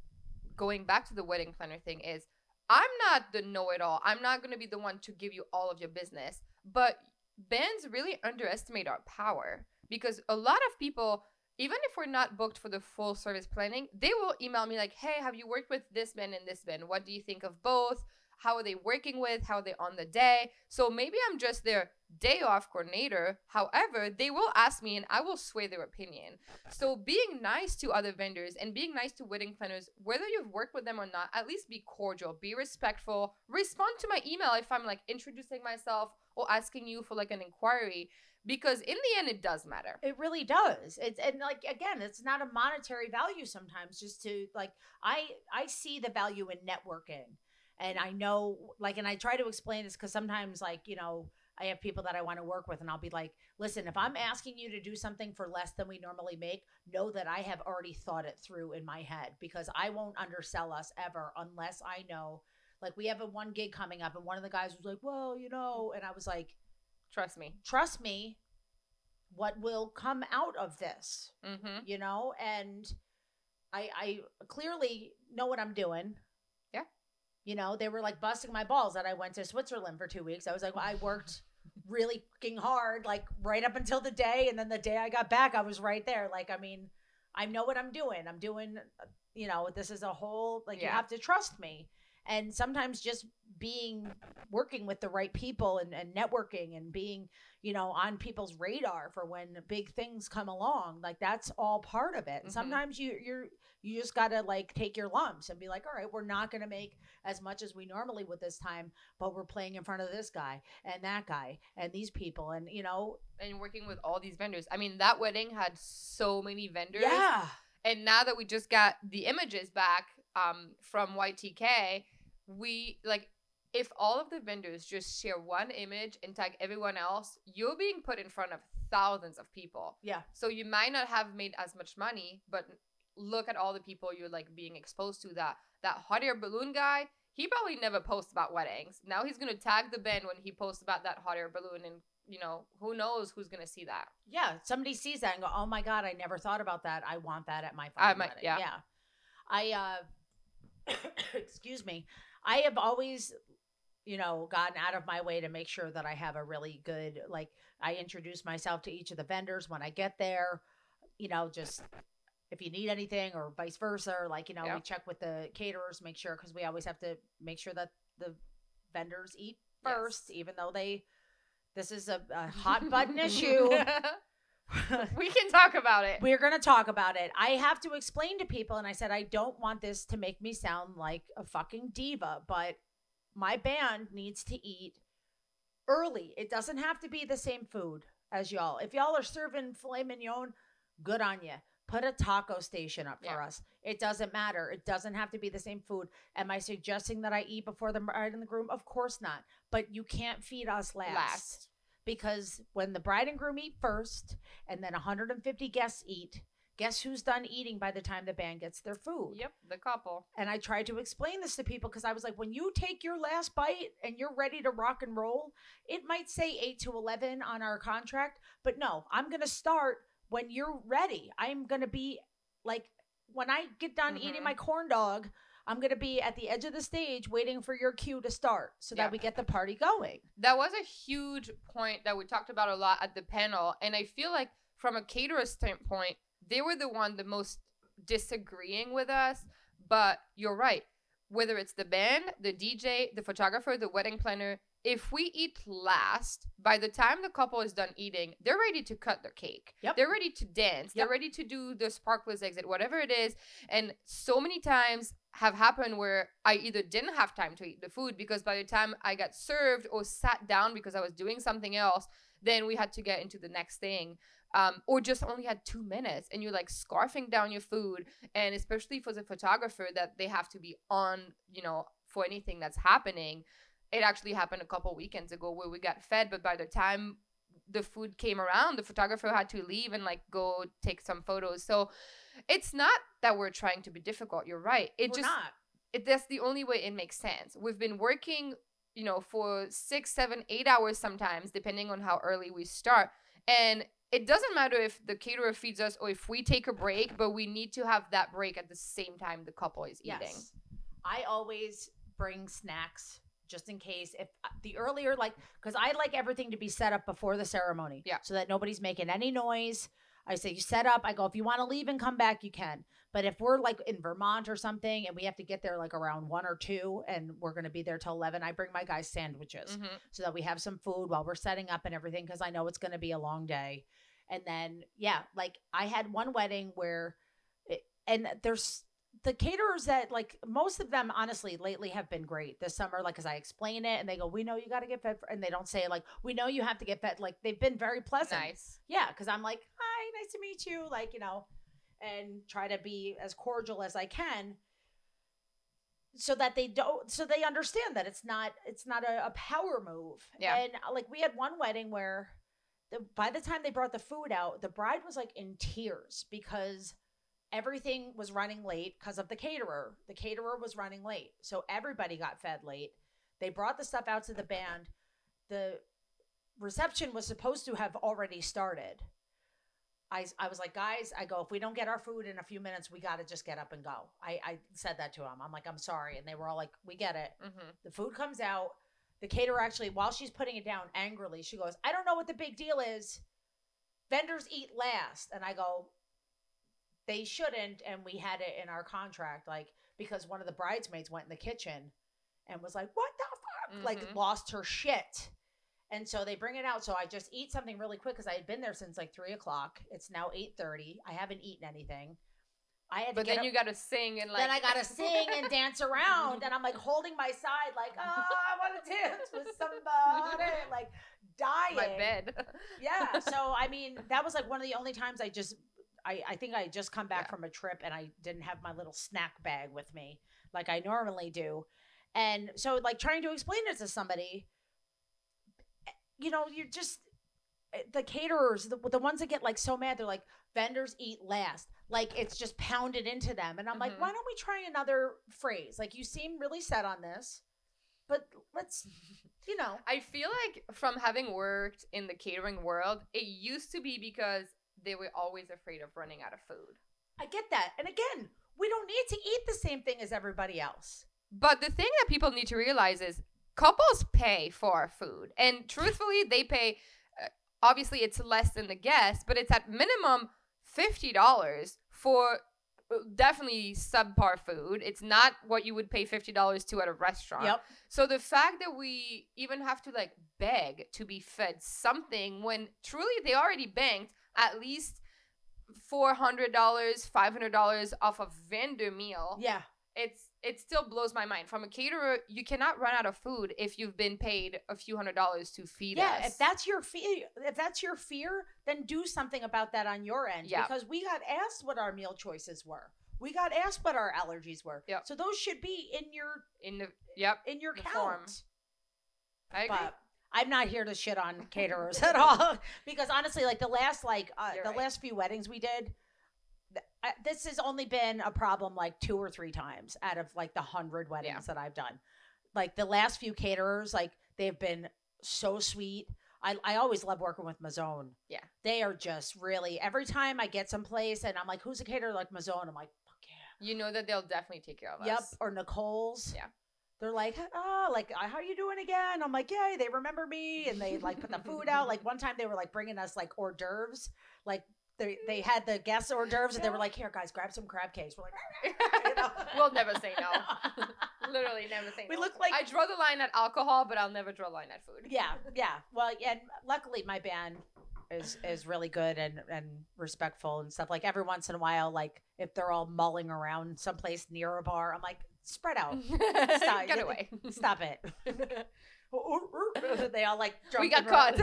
Going back to the wedding planner thing is I'm not the know-it-all. I'm not going to be the one to give you all of your business, but bands really underestimate our power because a lot of people even if we're not booked for the full service planning, they will email me like, "Hey, have you worked with this band and this band? What do you think of both? How are they working with? How are they on the day?" So maybe I'm just their day off coordinator. However, they will ask me and I will sway their opinion. So being nice to other vendors and being nice to wedding planners, whether you've worked with them or not, at least be cordial, be respectful, respond to my email if I'm like introducing myself or asking you for like an inquiry because in the end it does matter. It really does. It's and like again, it's not a monetary value sometimes just to like I I see the value in networking. And I know like and I try to explain this cuz sometimes like, you know, I have people that I want to work with and I'll be like, "Listen, if I'm asking you to do something for less than we normally make, know that I have already thought it through in my head because I won't undersell us ever unless I know like we have a one gig coming up and one of the guys was like, "Well, you know," and I was like, Trust me. trust me what will come out of this Mm-hmm. you know and I I clearly know what I'm doing. Yeah. You know, they were like busting my balls that I went to Switzerland for two weeks. I was like, well, I worked really fucking hard, like right up until the day, and then the day I got back, I was right there. Like, I mean, I know what I'm doing. I'm doing, uh, you know, this is a whole like you have to trust me. And sometimes just being working with the right people and, and networking and being, you know, on people's radar for when big things come along, like that's all part of it. And Mhm. sometimes you you're you just gotta like take your lumps and be like, all right, we're not gonna make as much as we normally would this time, but we're playing in front of this guy and that guy and these people and you know, And working with all these vendors. I mean, that wedding had so many vendors. yeah, And now that we just got the images back um, from YTK, we like if all of the vendors just share one image and tag everyone else, you're being put in front of thousands of people. yeah, So you might not have made as much money, but look at all the people you're like being exposed to. That that hot air balloon guy, he probably never posts about weddings. Now he's gonna tag the band when he posts about that hot air balloon, and you know who knows who's gonna see that. yeah. Somebody sees that and go, oh my god, I never thought about that. I want that at my I might- wedding. yeah. yeah. I uh, (coughs) excuse me. I have always you know, gotten out of my way to make sure that I have a really good like I introduce myself to each of the vendors when I get there. You know, just if you need anything or vice versa, or like, you know, Yeah. we check with the caterers, make sure because we always have to make sure that the vendors eat Yes. first, even though they this is a, a (laughs) hot button issue. (laughs) we can talk about it. We're going to talk about it. I have to explain to people, and I said, I don't want this to make me sound like a fucking diva, but my band needs to eat early. It doesn't have to be the same food as y'all. If y'all are serving filet mignon, good on you. Put a taco station up for Yeah. us. It doesn't matter. It doesn't have to be the same food. Am I suggesting that I eat before the bride and the groom? Of course not. But you can't feed us last Last. because when the bride and groom eat first and then 150 guests eat guess who's done eating by the time the band gets their food Yep, the couple. and i tried to explain this to people because i was like when you take your last bite and you're ready to rock and roll it might say 8 to 11 on our contract but no i'm going to start when you're ready i'm going to be like when i get done eating Mhm. my corn dog i'm going to be at the edge of the stage waiting for your cue to start so Yeah. that we get the party going That was a huge point that we talked about a lot at the panel. And I feel like from a caterer standpoint, they were the one the most disagreeing with us. But you're right. Whether it's the band, the DJ, the photographer, the wedding planner, if we eat last, by the time the couple is done eating, they're ready to cut their cake. Yep. They're ready to dance. Yep. They're ready to do the sparklers exit, whatever it is. And so many times have happened where I either didn't have time to eat the food because by the time I got served or sat down because I was doing something else, then we had to get into the next thing. Um, or just only had two minutes and you're like scarfing down your food. And especially for the photographer that they have to be on, you know, for anything that's happening. It actually happened a couple weekends ago where we got fed, but by the time the food came around, the photographer had to leave and like go take some photos. So it's not that we're trying to be difficult. You're right. It We're just not it, that's the only way it makes sense. We've been working, you know, for six, seven, eight hours sometimes, depending on how early we start. And it doesn't matter if the caterer feeds us or if we take a break, but we need to have that break at the same time the couple is eating. Yes. I always bring snacks just in case if uh, the earlier like because I like everything to be set up before the ceremony. Yeah. So that nobody's making any noise. I say you set up. I go if you want to leave and come back, you can. But if we're like in Vermont or something and we have to get there like around one or two and we're gonna be there till eleven, I bring my guys sandwiches Mhm. so that we have some food while we're setting up and everything because I know it's going to be a long day. And then, yeah, like I had one wedding where, it, and there's the caterers that like most of them honestly lately have been great this summer. Like, as I explain it and they go, we know you got to get fed, for, and they don't say like, we know you have to get fed. Like, they've been very pleasant. Nice. Yeah, because I'm like, hi, nice to meet you. Like, you know, and try to be as cordial as I can so that they don't so they understand that it's not it's not a, a power move. Yeah. And uh, like we had one wedding where the by the time they brought the food out, the bride was like in tears because everything was running late because of the caterer. The caterer was running late. So everybody got fed late. They brought the stuff out to the band. The reception was supposed to have already started. I, I was like, guys, I go, if we don't get our food in a few minutes, we got to just get up and go. I, I said that to them. I'm like, I'm sorry. And they were all like, we get it. hmm The food comes out. The caterer actually, while she's putting it down angrily, she goes, I don't know what the big deal is. Vendors eat last. And I go, they shouldn't. And we had it in our contract, like, because one of the bridesmaids went in the kitchen and was like, what the fuck? Like, Mhm. lost her shit. And so they bring it out. So I just eat something really quick because I had been there since like three o'clock. It's now eight thirty. I haven't eaten anything. I had to But then up- you gotta sing and like. then I gotta sing and dance (laughs) around, and I'm like holding my side, like, oh, I want to dance with somebody, like (laughs) dying. my bed. Yeah. (laughs) So I mean, that was like one of the only times I just, I, I think I just come back Yeah. from a trip and I didn't have my little snack bag with me like I normally do, and so like trying to explain it to somebody, you know, you're just eh, the caterers, the, the ones that get like so mad, they're like vendors eat last, like it's just pounded into them, and I'm like, Mhm. why don't we try another phrase? Like you seem really set on this, but let's, you know, (laughs) I feel like from having worked in the catering world, it used to be because they were always afraid of running out of food. I get that, and again, we don't need to eat the same thing as everybody else. But the thing that people need to realize is couples pay for food. And truthfully, they pay uh, obviously it's less than the guest, but it's at minimum $50 for uh, definitely subpar food. It's not what you would pay $50 to at a restaurant. Yep. So the fact that we even have to like beg to be fed something when truly they already banked at least $400, $500 off a vendor meal Yeah. it's it still blows my mind. From a caterer, you cannot run out of food if you've been paid a few hundred dollars to feed Yeah, us. if that's your fear, if that's your fear, then do something about that on your end. Yeah. Because we got asked what our meal choices were. We got asked what our allergies were. Yep. So those should be in your in the yep, in your The count. form. I agree. But I'm not here to shit on caterers at all (laughs) because honestly, like the last like uh, You're the right. last few weddings we did, th- I, this has only been a problem like two or three times out of like the hundred weddings Yeah. that I've done. Like the last few caterers, like they've been so sweet. I, I always love working with Mazzone. Yeah. They are just really every time I get someplace and I'm like, who's a caterer like Mazzone? I'm like, fuck yeah. you know that they'll definitely take care of us. Yep. Or Nicole's. Yeah. They're like, oh, like, uh, how you doing again? I'm like, yay, they remember me. And they like put the food out. Like one time they were like bringing us like hors d'oeuvres. Like they, they had the guest hors d'oeuvres and they were like, here, guys, grab some crab cakes. We're like, (laughs) you know? we'll never say no. (laughs) Literally never say We no. look like- I draw the line at alcohol, but I'll never draw a line at food. yeah, yeah. Well, yeah, and luckily my band is is really good and and respectful and stuff. Like every once in a while, like if they're all mulling around someplace near a bar, I'm like, spread out. (laughs) Stop. Get away. (laughs) Stop it. (laughs) they all like We got caught.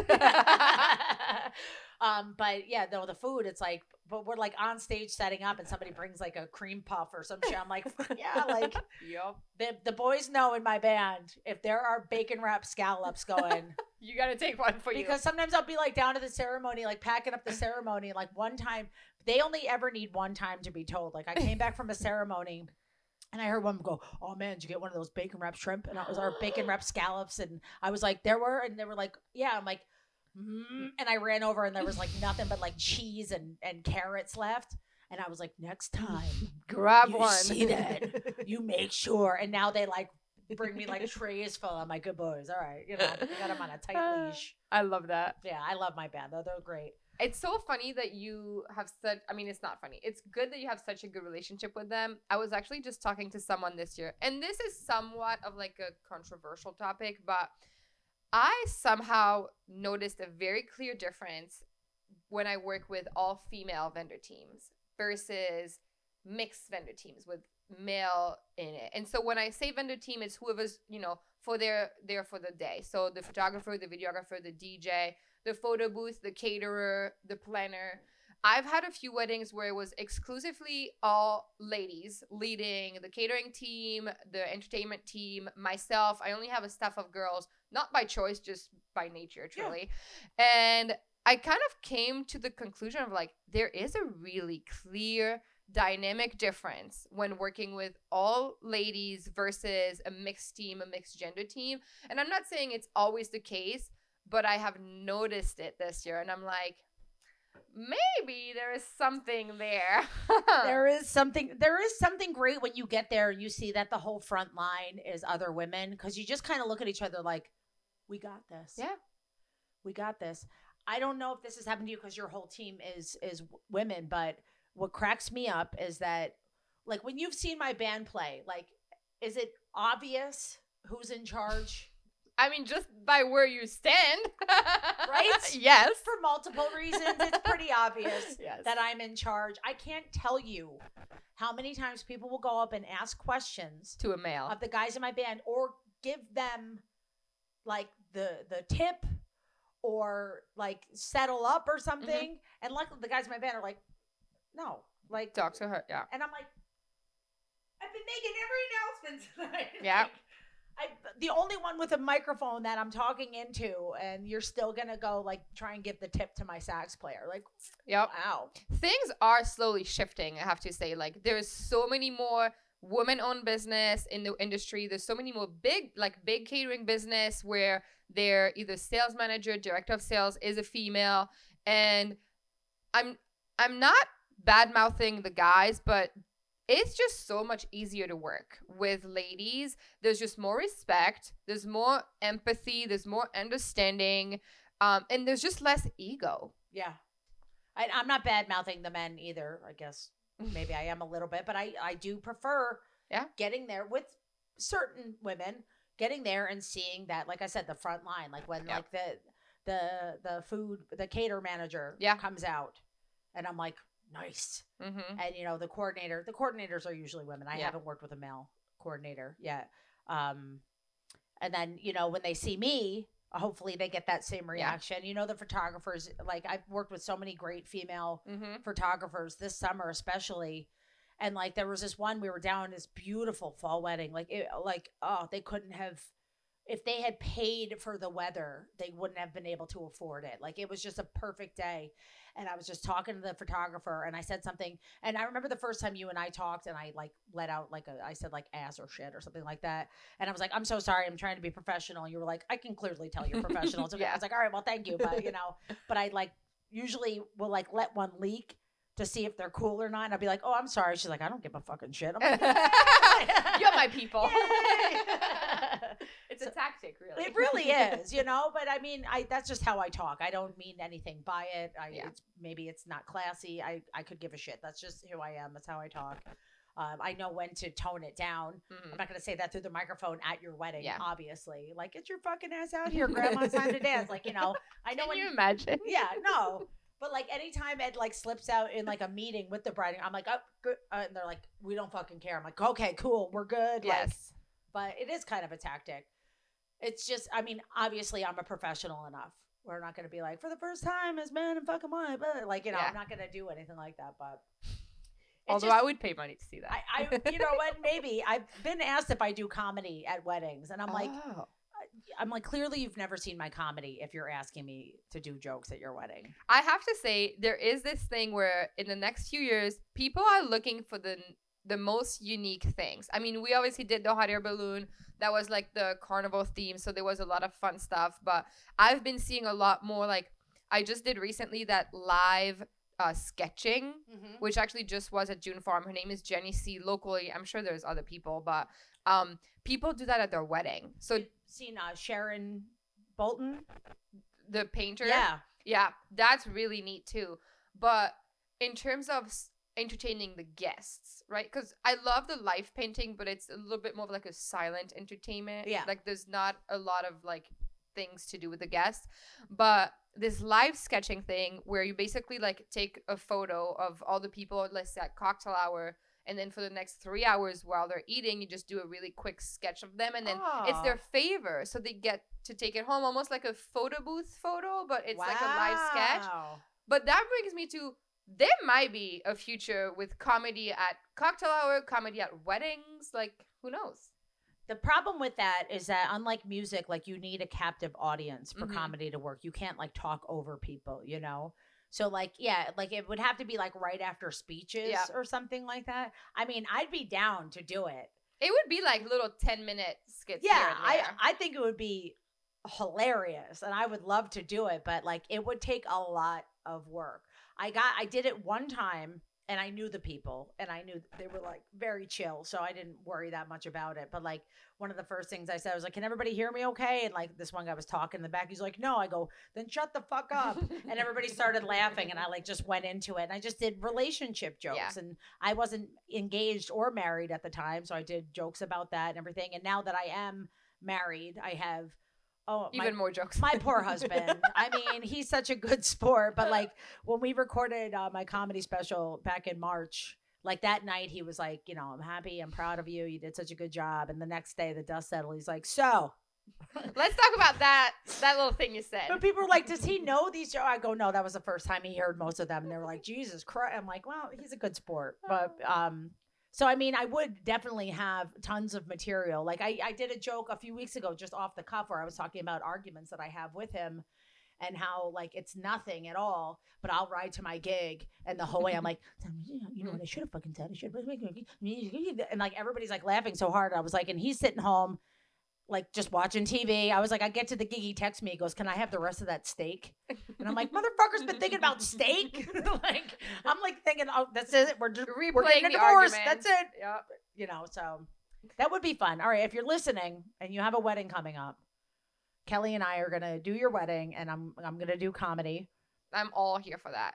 um, but yeah, though the food, it's like, but we're like on stage setting up, and somebody brings like a cream puff or some shit. I'm like, yeah, like Yup. the the boys know in my band if there are bacon wrap scallops going, You gotta take one for you. because sometimes I'll be like down to the ceremony, like packing up the ceremony. Like one time, they only ever need one time to be told. Like I came back from a ceremony. And I heard one go, "Oh man, did you get one of those bacon wrap shrimp?" And it was our bacon wrap scallops, and I was like, "There were," and they were like, "Yeah." I'm like, mm. and I ran over, and there was like nothing but like cheese and and carrots left. And I was like, "Next time, grab you one. see that, (laughs) you make sure." And now they like bring me like trays full. I'm like, "Good boys, all right, you know, I got them on a tight (laughs) leash." I love that. Yeah, I love my band though; they're great. It's so funny that you have such I mean it's not funny. It's good that you have such a good relationship with them. I was actually just talking to someone this year and this is somewhat of like a controversial topic, but I somehow noticed a very clear difference when I work with all female vendor teams versus mixed vendor teams with male in it. And so when I say vendor team, it's whoever's, you know, for their there for the day. So the photographer, the videographer, the DJ, the photo booth, the caterer, the planner. I've had a few weddings where it was exclusively all ladies leading the catering team, the entertainment team, myself. I only have a staff of girls, not by choice, just by nature, Yeah. truly. And I kind of came to the conclusion of like, there is a really clear dynamic difference when working with all ladies versus a mixed team, a mixed gender team. And I'm not saying it's always the case, but I have noticed it this year. And I'm like, maybe there is something there. (laughs) there is something there is something great when you get there and you see that the whole front line is other women because you just kind of look at each other like we got this Yeah. we got this i don't know if this has happened to you because your whole team is is women but what cracks me up is that like when you've seen my band play like is it obvious who's in charge I mean, just by where you stand, (laughs) Right? yes. for multiple reasons it's (laughs) pretty obvious Yes. that I'm in charge. I can't tell you how many times people will go up and ask questions to a male. of the guys in my band or give them like the the tip or like settle up or something. Mm-hmm. And luckily the guys in my band are like, no. Like Talk to her. Yeah. and I'm like, I've been making every announcement tonight. (laughs) Yeah. Like, I, the only one with a microphone that I'm talking into, and you're still gonna go like try and give the tip to my sax player. Like, Yep. wow. things are slowly shifting i have to say like there's so many more women-owned business in the industry there's so many more big like big catering business where their either sales manager director of sales is a female and i'm i'm not bad mouthing the guys but it's just so much easier to work with ladies there's just more respect there's more empathy there's more understanding um, and there's just less ego Yeah. I, I'm not bad mouthing the men either. I guess maybe I am a little bit, but I, I do prefer Yeah. getting there with certain women, getting there and seeing that, like I said, the front line, like when Yep. like the the the food the cater manager Yeah. comes out, and I'm like, nice. mm-hmm. And you know the coordinator, the coordinators are usually women. I Yeah. haven't worked with a male coordinator yet. Um, and then you know when they see me, hopefully they get that same reaction. You know the photographers, like I've worked with so many great female Mm-hmm. photographers this summer, especially. And like there was this one, we were down this beautiful fall wedding. Like it, like oh, they couldn't have. If they had paid for the weather, they wouldn't have been able to afford it. Like it was just a perfect day. And I was just talking to the photographer and I said something. And I remember the first time you and I talked and I like let out like a, I said like ass or shit or something like that. And I was like, I'm so sorry. I'm trying to be professional. And you were like, I can clearly tell you're professional. (laughs) It's okay. I was like, all right, well, thank you. But you (laughs) know, but I like usually will like let one leak to see if they're cool or not. And I'd be like, oh, I'm sorry. She's like, I don't give a fucking shit. I'm like, (laughs) You're my people. It's a tactic, really. It really (laughs) is, you know. But I mean, I that's just how I talk. I don't mean anything by it. I Yeah. it's, maybe it's not classy. I I could give a shit. That's just who I am. That's how I talk. Um, I know when to tone it down. Mhm. I'm not gonna say that through the microphone at your wedding. Yeah. Obviously, like get your fucking ass out here, (laughs) grandma's time to dance. Like you know, I know Can when you imagine? (laughs) yeah, no. But like anytime Ed like slips out in like a meeting with the bride, I'm like, oh, good. Uh, and they're like, we don't fucking care. I'm like, okay, cool, we're good. Like, Yes. but it is kind of a tactic. It's just, I mean, obviously, I'm a professional enough. We're not going to be like, for the first time as men and fucking wife. But like, you know, Yeah. I'm not going to do anything like that. But Although just- I would pay money to see that. I, I, you know what? (laughs) Maybe I've been asked if I do comedy at weddings, and I'm like, Oh. I'm like, clearly you've never seen my comedy if you're asking me to do jokes at your wedding. I have to say there is this thing where in the next few years people are looking for the the most unique things. I mean, we obviously did the hot air balloon. That was like the carnival theme, so there was a lot of fun stuff, but I've been seeing a lot more like I just did recently that live uh, sketching which actually just was at June Farm. Her name is Jenny C. Locally, I'm sure there's other people, but um, people do that at their wedding. So Seen uh, Sharon Bolton? the painter, Yeah. yeah, that's really neat too. But in terms of entertaining the guests, right? Because I love the live painting, but it's a little bit more of like a silent entertainment. Yeah. like there's not a lot of like things to do with the guests, but this live sketching thing where you basically like take a photo of all the people let's say at cocktail hour and then for the next three hours while they're eating you just do a really quick sketch of them and then it's their ah. favor so they get to take it home almost like a photo booth photo but it's like a live sketch but that brings me to there might be a future with comedy at cocktail hour comedy at weddings like who knows The problem with that is that unlike music, like you need a captive audience for Mhm. comedy to work. You can't like talk over people, you know? So like yeah, like it would have to be like right after speeches Yeah. or something like that. I mean, I'd be down to do it. it would be like little 10 minute skits here Yeah, I. I think it would be hilarious and I would love to do it, but like it would take a lot of work. I got I did it one time and I knew the people and I knew they were like very chill, so I didn't worry that much about it. But like one of the first things I said I was like, "Can everybody hear me okay?" And like this one guy was talking in the back. He's like, "No." I go, "Then shut the fuck up." and everybody started laughing and I like just went into it. And I just did relationship jokes Yeah. and I wasn't engaged or married at the time, so I did jokes about that and everything. And now that I am married, I have oh my Even more jokes. my poor husband. (laughs) I mean, he's such a good sport, but like when we recorded uh, my comedy special back in March, like that night he was like, you know, I'm happy, I'm proud of you. You did such a good job. And the next day the dust settled. He's like, so. (laughs) Let's talk about that that little thing you said. But people were like, does he know these jokes? I go, no, that was the first time he heard most of them. And they were like, Jesus Christ. I'm like, well, he's a good sport. But um, so I mean, I would definitely have tons of material. Like I, I did a joke a few weeks ago, just off the cuff, where I was talking about arguments that I have with him, and how like it's nothing at all. But I'll ride to my gig, and the whole way I'm (laughs) like, you know what I should have fucking said. I should, and like everybody's like laughing so hard. I was like, and he's sitting home. Like just watching TV. I was like, I get to the gig. He texts me. He goes, "Can I have the rest of that steak?" And I'm like, "Motherfucker's been thinking about steak." (laughs) like, I'm like thinking, "Oh, that's it. We're just we're getting a the divorce. argument. That's it." Yeah. you know, so that would be fun. All right, if you're listening and you have a wedding coming up, Kelly and I are gonna do your wedding, and I'm I'm gonna do comedy. I'm all here for that.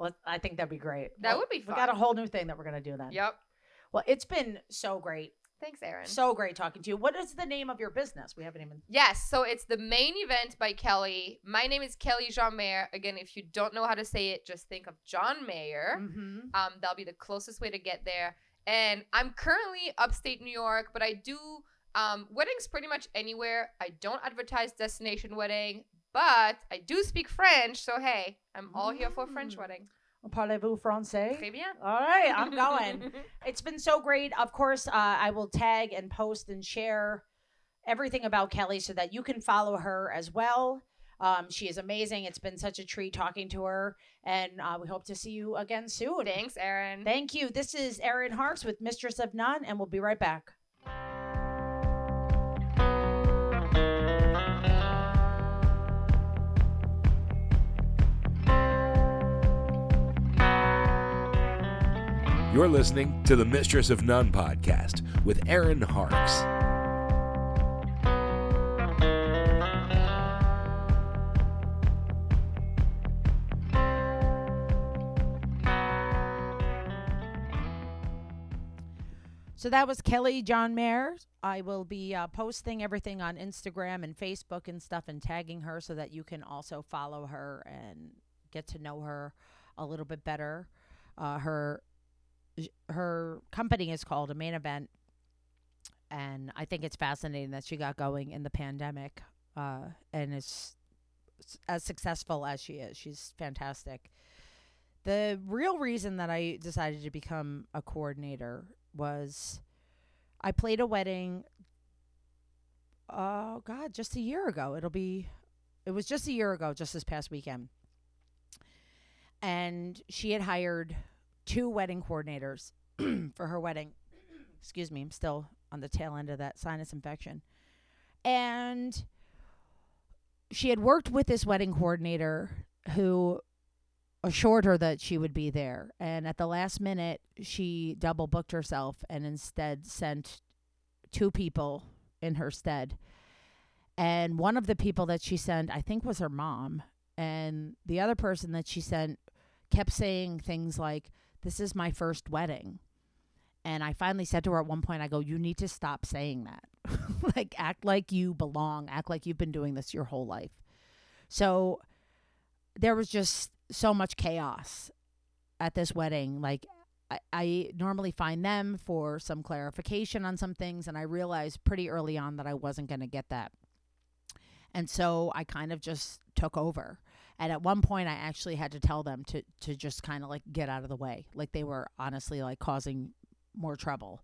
Let- I think that'd be great. That Well, would be We got a whole new thing that we're gonna do then. Yep. Well, it's been so great, Thanks, Erin. so great talking to you. What is the name of your business? We haven't even. Yes, so it's the main event by Kelly. My name is Kelly Jeanmaire. Again, if you don't know how to say it, just think of John Mayer. Mm-hmm. Um, that'll be the closest way to get there. And I'm currently upstate New York, but I do um, weddings pretty much anywhere. I don't advertise destination wedding, but I do speak French. So hey, I'm all here for a French Mm. wedding. Parlez-vous français? Très bien. All right, I'm going. (laughs) It's been so great. Of course, uh, I will tag and post and share everything about Kelly so that you can follow her as well. Um, she is amazing. It's been such a treat talking to her, and uh, we hope to see you again soon. Thanks, Erin. Thank you. This is Erin Harkes with Mistress of None, and we'll be right back. You're listening to the Mistress of None podcast with Erin Harkes. So that was Kelly Jeanmaire. I will be uh, posting everything on Instagram and Facebook and stuff and tagging her so that you can also follow her and get to know her a little bit better. Uh, her her company is called a main event and I think it's fascinating that she got going in the pandemic uh, and is as successful as she is. She's fantastic. The real reason that I decided to become a coordinator was I played a wedding. Oh God, just a year ago. It'll be. It was just a year ago, just this past weekend. And she had hired two wedding coordinators (clears throat) for her wedding. Excuse me, I'm still on the tail end of that sinus infection. And she had worked with this wedding coordinator who assured her that she would be there. And at the last minute, she double booked herself and instead sent two people in her stead. And one of the people that she sent, I think, was her mom. And the other person that she sent kept saying things like, This is my first wedding. And I finally said to her at one point, I go, You need to stop saying that. (laughs) like, act like you belong, act like you've been doing this your whole life. So there was just so much chaos at this wedding. Like, I, normally find them for some clarification on some things, and I realized pretty early on that I wasn't going to get that. And so I kind of just took over. And at one point, I actually had to tell them to to just kind of like get out of the way. Like they were honestly like causing more trouble.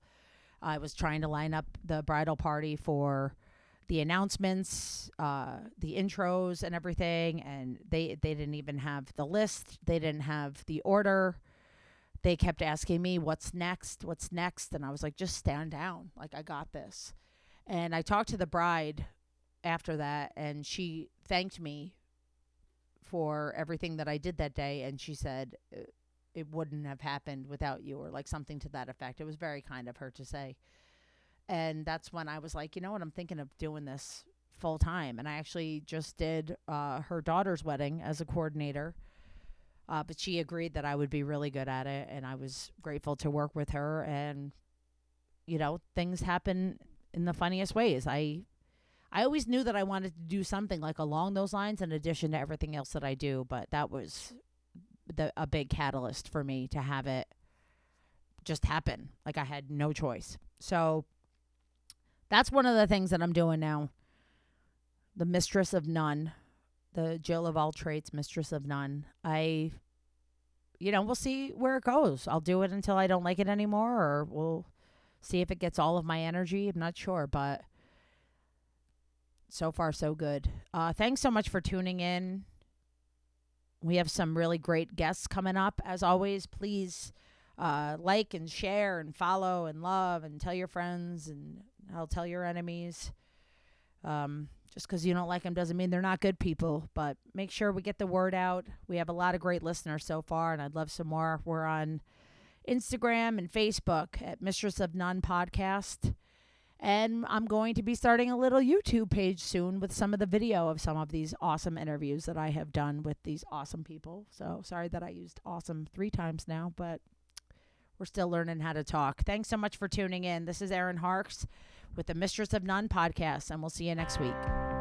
I was trying to line up the bridal party for the announcements, uh, the intros, and everything, and they they didn't even have the list. They didn't have the order. They kept asking me, "What's next? What's next?" And I was like, "Just stand down. Like I got this." And I talked to the bride after that, and she thanked me for everything that I did that day. And she said, "Uh, it wouldn't have happened without you, or like something to that effect. It was very kind of her to say. And that's when I was like, you know what, I'm thinking of doing this full time. And I actually just did uh, her daughter's wedding as a coordinator. Uh, but she agreed that I would be really good at it, and I was grateful to work with her. And you know, things happen in the funniest ways. I I always knew that I wanted to do something like along those lines in addition to everything else that I do, but that was the a big catalyst for me to have it just happen. Like I had no choice. So that's one of the things that I'm doing now. The mistress of none, the Jill of all traits, mistress of none. I you know, we'll see where it goes. I'll do it until I don't like it anymore or we'll see if it gets all of my energy. I'm not sure, but so far so good. Uh, thanks so much for tuning in. We have some really great guests coming up. As always, please uh, like and share and follow and love and tell your friends and I'll tell your enemies. Um, just because you don't like them doesn't mean they're not good people, but make sure we get the word out. We have a lot of great listeners so far, and I'd love some more. We're on Instagram and Facebook at Mistress of None Podcast. And I'm going to be starting a little YouTube page soon with some of the video of some of these awesome interviews that I have done with these awesome people. So sorry that I used awesome three times now, but we're still learning how to talk. Thanks so much for tuning in. This is Erin Harkes with the Mistress of None podcast, and we'll see you next week.